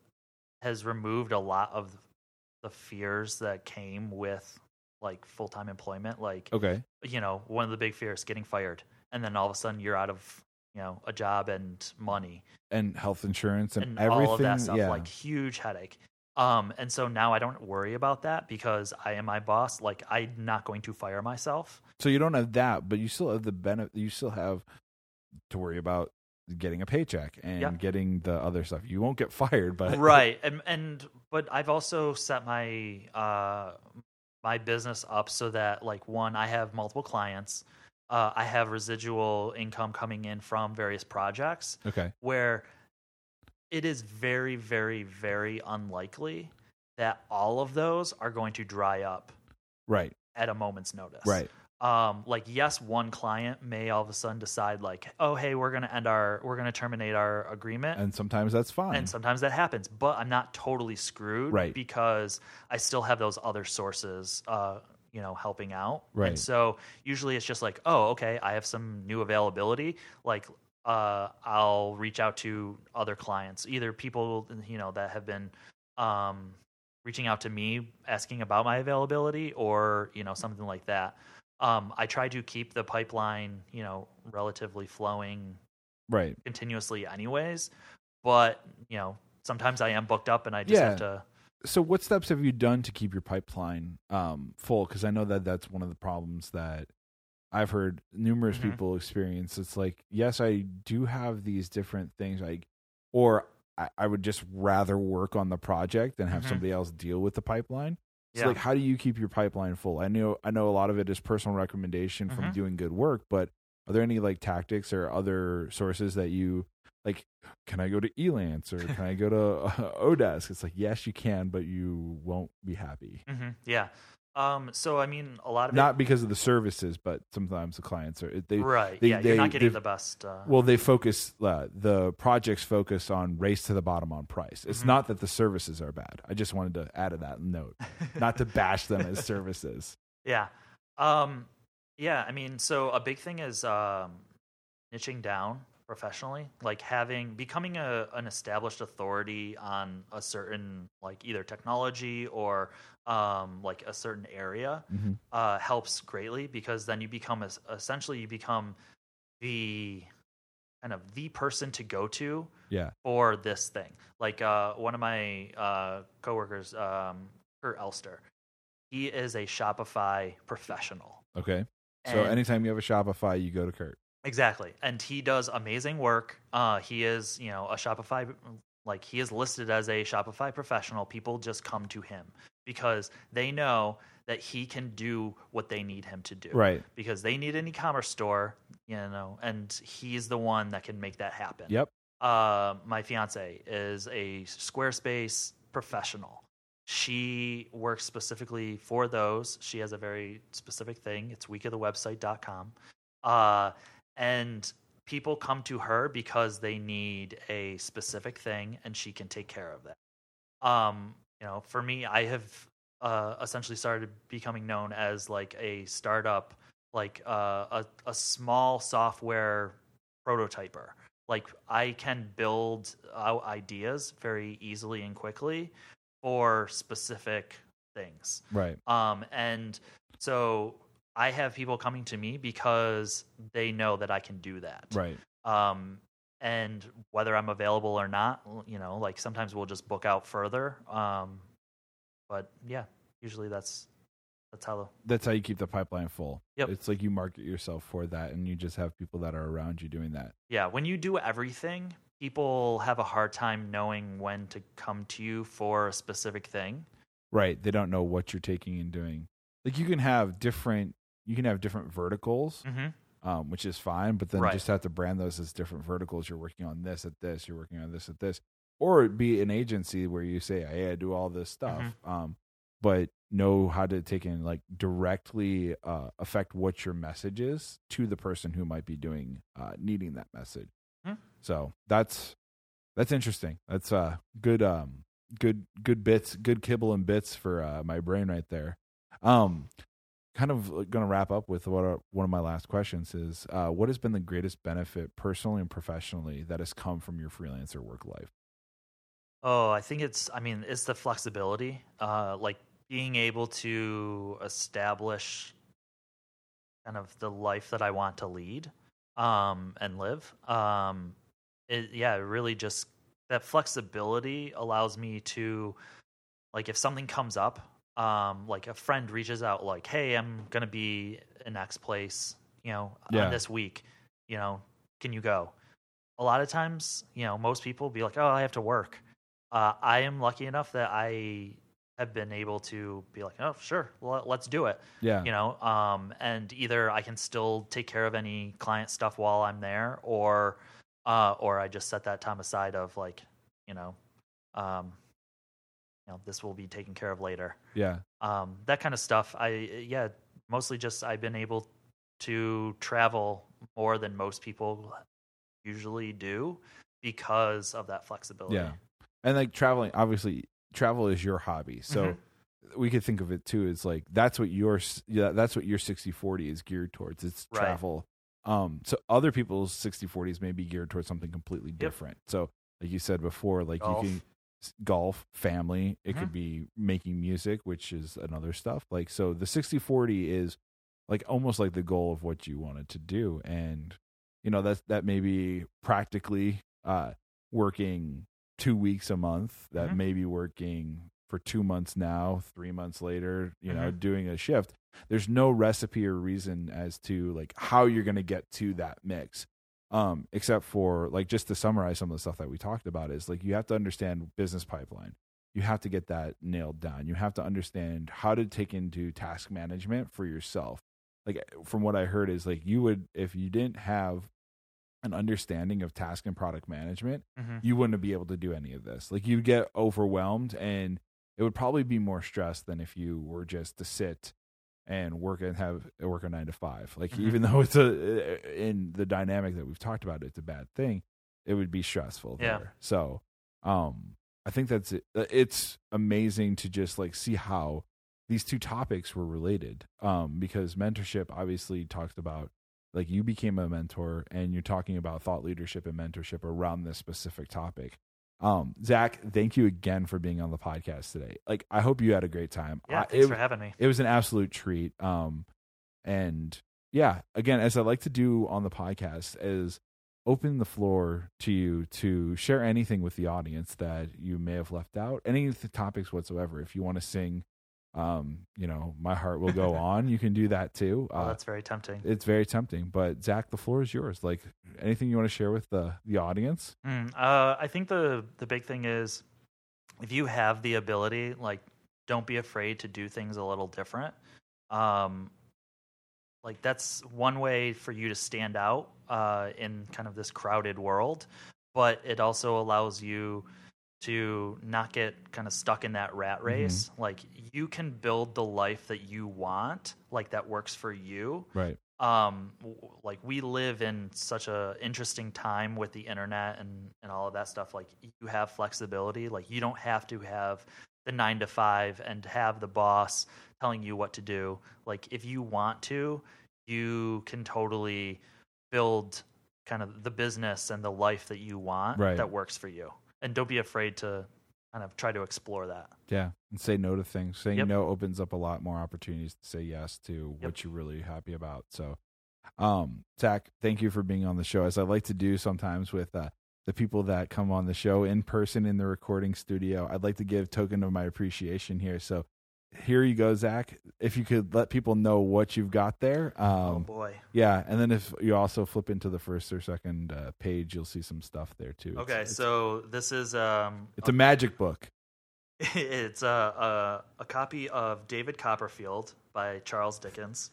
has removed a lot of the fears that came with like full-time employment. Like okay. you know, one of the big fears getting fired. And then all of a sudden you're out of, you know, a job and money. And health insurance and, and, everything all of that stuff. yeah. Like huge headache. Um and so now I don't worry about that because I am my boss. Like I'm not going to fire myself. So you don't have that, but you still have the benefit. You still have to worry about getting a paycheck and Yeah. getting the other stuff. You won't get fired, but right. And and but I've also set my uh my business up so that like one, I have multiple clients. Uh, I have residual income coming in from various projects. Okay. where it is very, very, very unlikely that all of those are going to dry up Right. at a moment's notice. Right. Um, like yes, one client may all of a sudden decide like, oh hey, we're gonna end our we're gonna terminate our agreement. And sometimes that's fine. and sometimes that happens, but I'm not totally screwed Right. because I still have those other sources, uh, you know, helping out. Right. And so usually it's just like, oh, okay, I have some new availability. Like, uh, I'll reach out to other clients, either people you know that have been um, reaching out to me asking about my availability, or you know something like that. Um, I try to keep the pipeline, you know, relatively flowing right. continuously anyways but you know sometimes i am booked up and i just Yeah. have to So what steps have you done to keep your pipeline um, full? Because I know that that's one of the problems that I've heard numerous Mhm. people experience. It's like, yes, I do have these different things, like, or I, I would just rather work on the project than have Mhm. somebody else deal with the pipeline. So, Yeah. like, how do you keep your pipeline full? I know, I know, a lot of it is personal recommendation from Mhm. doing good work, but are there any like tactics or other sources that you like? Can I go to Elance or can I go to uh, Odesk? It's like, yes, you can, but you won't be happy. hmm Yeah. Um. So I mean, a lot of Not because of the services, but sometimes the clients are they right. they- yeah, they- you're not getting the best. Uh, Well, they focus uh, the projects focus on race to the bottom on price. It's Mhm. not that the services are bad. I just wanted to add to that note, not to bash them as services. Yeah. Um yeah, I mean, so a big thing is um niching down professionally, like having becoming a an established authority on a certain like either technology or um like a certain area Mhm. uh helps greatly because then you become as essentially you become the kind of the person to go to Yeah, for this thing. Like uh, one of my uh, coworkers, um, Kurt Elster, he is a Shopify professional. okay. So anytime you have a Shopify, you go to Kurt. exactly, and he does amazing work. Uh, he is, you know, a Shopify like he is listed as a Shopify professional. People just come to him because they know that he can do what they need him to do. Right. Because they need an e-commerce store, you know, and he's the one that can make that happen. Yep. uh, my fiance is a Squarespace professional. She works specifically for those. She has a very specific thing. It's weekofthewebsite.com. Uh, and people come to her because they need a specific thing and she can take care of that. Um, you know, for me, I have uh, essentially started becoming known as like a startup, like uh, a, a small software prototyper like I can build out ideas very easily and quickly for specific things. Right. Um, and so I have people coming to me because they know that I can do that. Right. Um, and whether I'm available or not, you know, like sometimes we'll just book out further. Um, but yeah, usually that's that's how. That's how you keep the pipeline full. Yep. It's like you market yourself for that, and you just have people that are around you doing that. Yeah, when you do everything, people have a hard time knowing when to come to you for a specific thing. Right. They don't know what you're taking and doing. Like you can have different. You can have different verticals. Mm-hmm. Um, which is fine. But then Right. just have to brand those as different verticals. You're working on this at this. You're working on this at this, or be an agency where you say, "Hey, I do all this stuff," Mm-hmm. um, but know how to take in like directly uh, affect what your message is to the person who might be doing uh, needing that message. Hmm. So that's that's interesting. That's uh good um good good bits good kibble and bits for uh, my brain right there. Um, kind of going to wrap up with what are, one of my last questions is uh, what has been the greatest benefit personally and professionally that has come from your freelancer work life Oh, I think it's. I mean, it's the flexibility, uh, like being able to establish kind of the life that I want to lead um, and live. Um, it, yeah, really just that flexibility allows me to, like, if something comes up, um, like a friend reaches out, like, "Hey, I'm gonna be in X place, you know, Yeah. on this week, you know, can you go?" A lot of times, you know, most people be like, "Oh, I have to work." uh, I am lucky enough that I have been able to be like, oh, sure, well, let's do it. yeah You know, um, and either I can still take care of any client stuff while I'm there, or uh, or I just set that time aside of like, you know, um, you know, this will be taken care of later. yeah Um, that kind of stuff. I yeah, mostly just I've been able to travel more than most people usually do because of that flexibility. yeah and like traveling obviously travel is your hobby so Mm-hmm. we could think of it too as like that's what your yeah that's what your 60-40 is geared towards it's Right. travel um so other people's 60-40s may be geared towards something completely different so like you said before like Golf. you can golf family it Mhm. could be making music which is another stuff like so the 60-40 is like almost like the goal of what you wanted to do and you know that's that may be practically uh working two weeks a month that Mhm. may be working for two months now, three months later, you know, Mhm. doing a shift. There's no recipe or reason as to like how you're going to get to that mix. Um, except for like just to summarize some of the stuff that we talked about is like you have to understand business pipeline. You have to get that nailed down. You have to understand how to take into task management for yourself. Like from what I heard is like you would if you didn't have an understanding of task and product management, Mhm. you wouldn't be able to do any of this. Like you'd get overwhelmed and it would probably be more stress than if you were just to sit and work and have work a nine to five. Like Mhm. even though it's a in the dynamic that we've talked about, it's a bad thing. It would be stressful Yeah. there. So, um, I think that's it. Uh, It's amazing to just like see how these two topics were related. Um, because mentorship obviously talks about like you became a mentor and you're talking about thought leadership and mentorship around this specific topic. Um, Zach, thank you again for being on the podcast today. Like, I hope you had a great time. Yeah, I- thanks it, for having me. it was an absolute treat. Um, and yeah, again, as I like to do on the podcast, is open the floor to you to share anything with the audience that you may have left out, any of the topics whatsoever. If you want to sing, um, you know, my heart will go on. You can do that too. Oh, Uh, that's very tempting. it's very tempting. But Zach, the floor is yours. Like anything you want to share with the the audience? Mm, uh, I think the the big thing is if you have the ability, like, don't be afraid to do things a little different. Um, like that's one way for you to stand out uh, in kind of this crowded world, but it also allows you to not get kind of stuck in that rat race. Like you can build the life that you want, like that works for you Right. um like we live in such a interesting time with the internet and and all of that stuff like you have flexibility like you don't have to have the 9 to 5 and have the boss telling you what to do like if you want to you can totally build kind of the business and the life that you want Right. that works for you and don't be afraid to kind of try to explore that Yeah, and say no to things. Saying Yep. no opens up a lot more opportunities to say yes to what you're really happy about. So, um, Zach, thank you for being on the show. As I like to do sometimes with uh, the people that come on the show in person in the recording studio, I'd like to give token of my appreciation here. So, here you go, Zach. If you could let people know what you've got there, oh um, boy yeah, and then if you also flip into the first or second uh, page, you'll see some stuff there too. Okay it's, so this is um it's a magic book. it's a, a a copy of David Copperfield by Charles Dickens.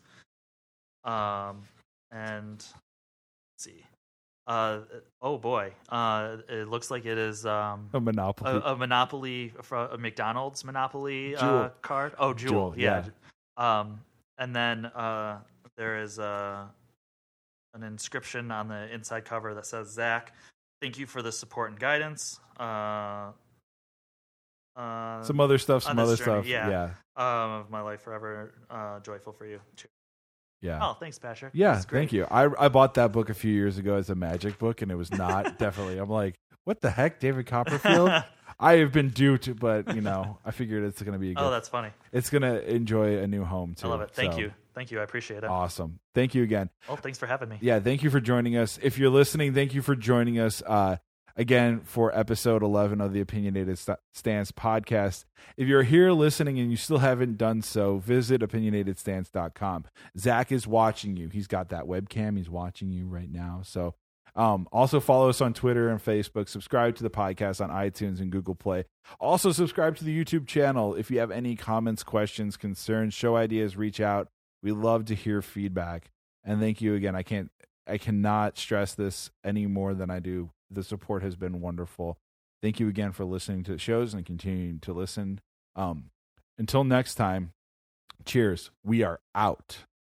Um, and let's see. Uh, oh boy. Uh, it looks like it is um A monopoly. a, a Monopoly a McDonald's Monopoly uh, card. Oh, Jewel. Jewel, yeah. Um, and then uh, there is uh, an inscription on the inside cover that says, "Zach, thank you for the support and guidance." Uh, uh, some other stuff, some other journey, stuff. yeah. yeah. um, of my life forever uh, joyful for you. Yeah. Oh, thanks, Patrick. yeah, thank you. I I bought that book a few years ago as a magic book, and it was not definitely. I'm like, what the heck, David Copperfield? I have been duped, but you know, I figured it's going to be a good. oh, that's funny. it's going to enjoy a new home too. I love it. Thank So, you. Thank you. I appreciate it. Awesome. Thank you again. Oh, thanks for having me. Yeah, thank you for joining us. If you're listening, thank you for joining us uh, again for episode 11 of the Opinionated Stance podcast. If you're here listening and you still haven't done so, visit opinionatedstance.com. Zach is watching you. He's got that webcam. He's watching you right now. So, um, also follow us on Twitter and Facebook. Subscribe to the podcast on iTunes and Google Play. Also, subscribe to the YouTube channel. If you have any comments, questions, concerns, show ideas, reach out. We love to hear feedback. And thank you again. I can't I cannot stress this any more than I do. The support has been wonderful. Thank you again for listening to the shows and continuing to listen. Um, until next time, cheers. We are out.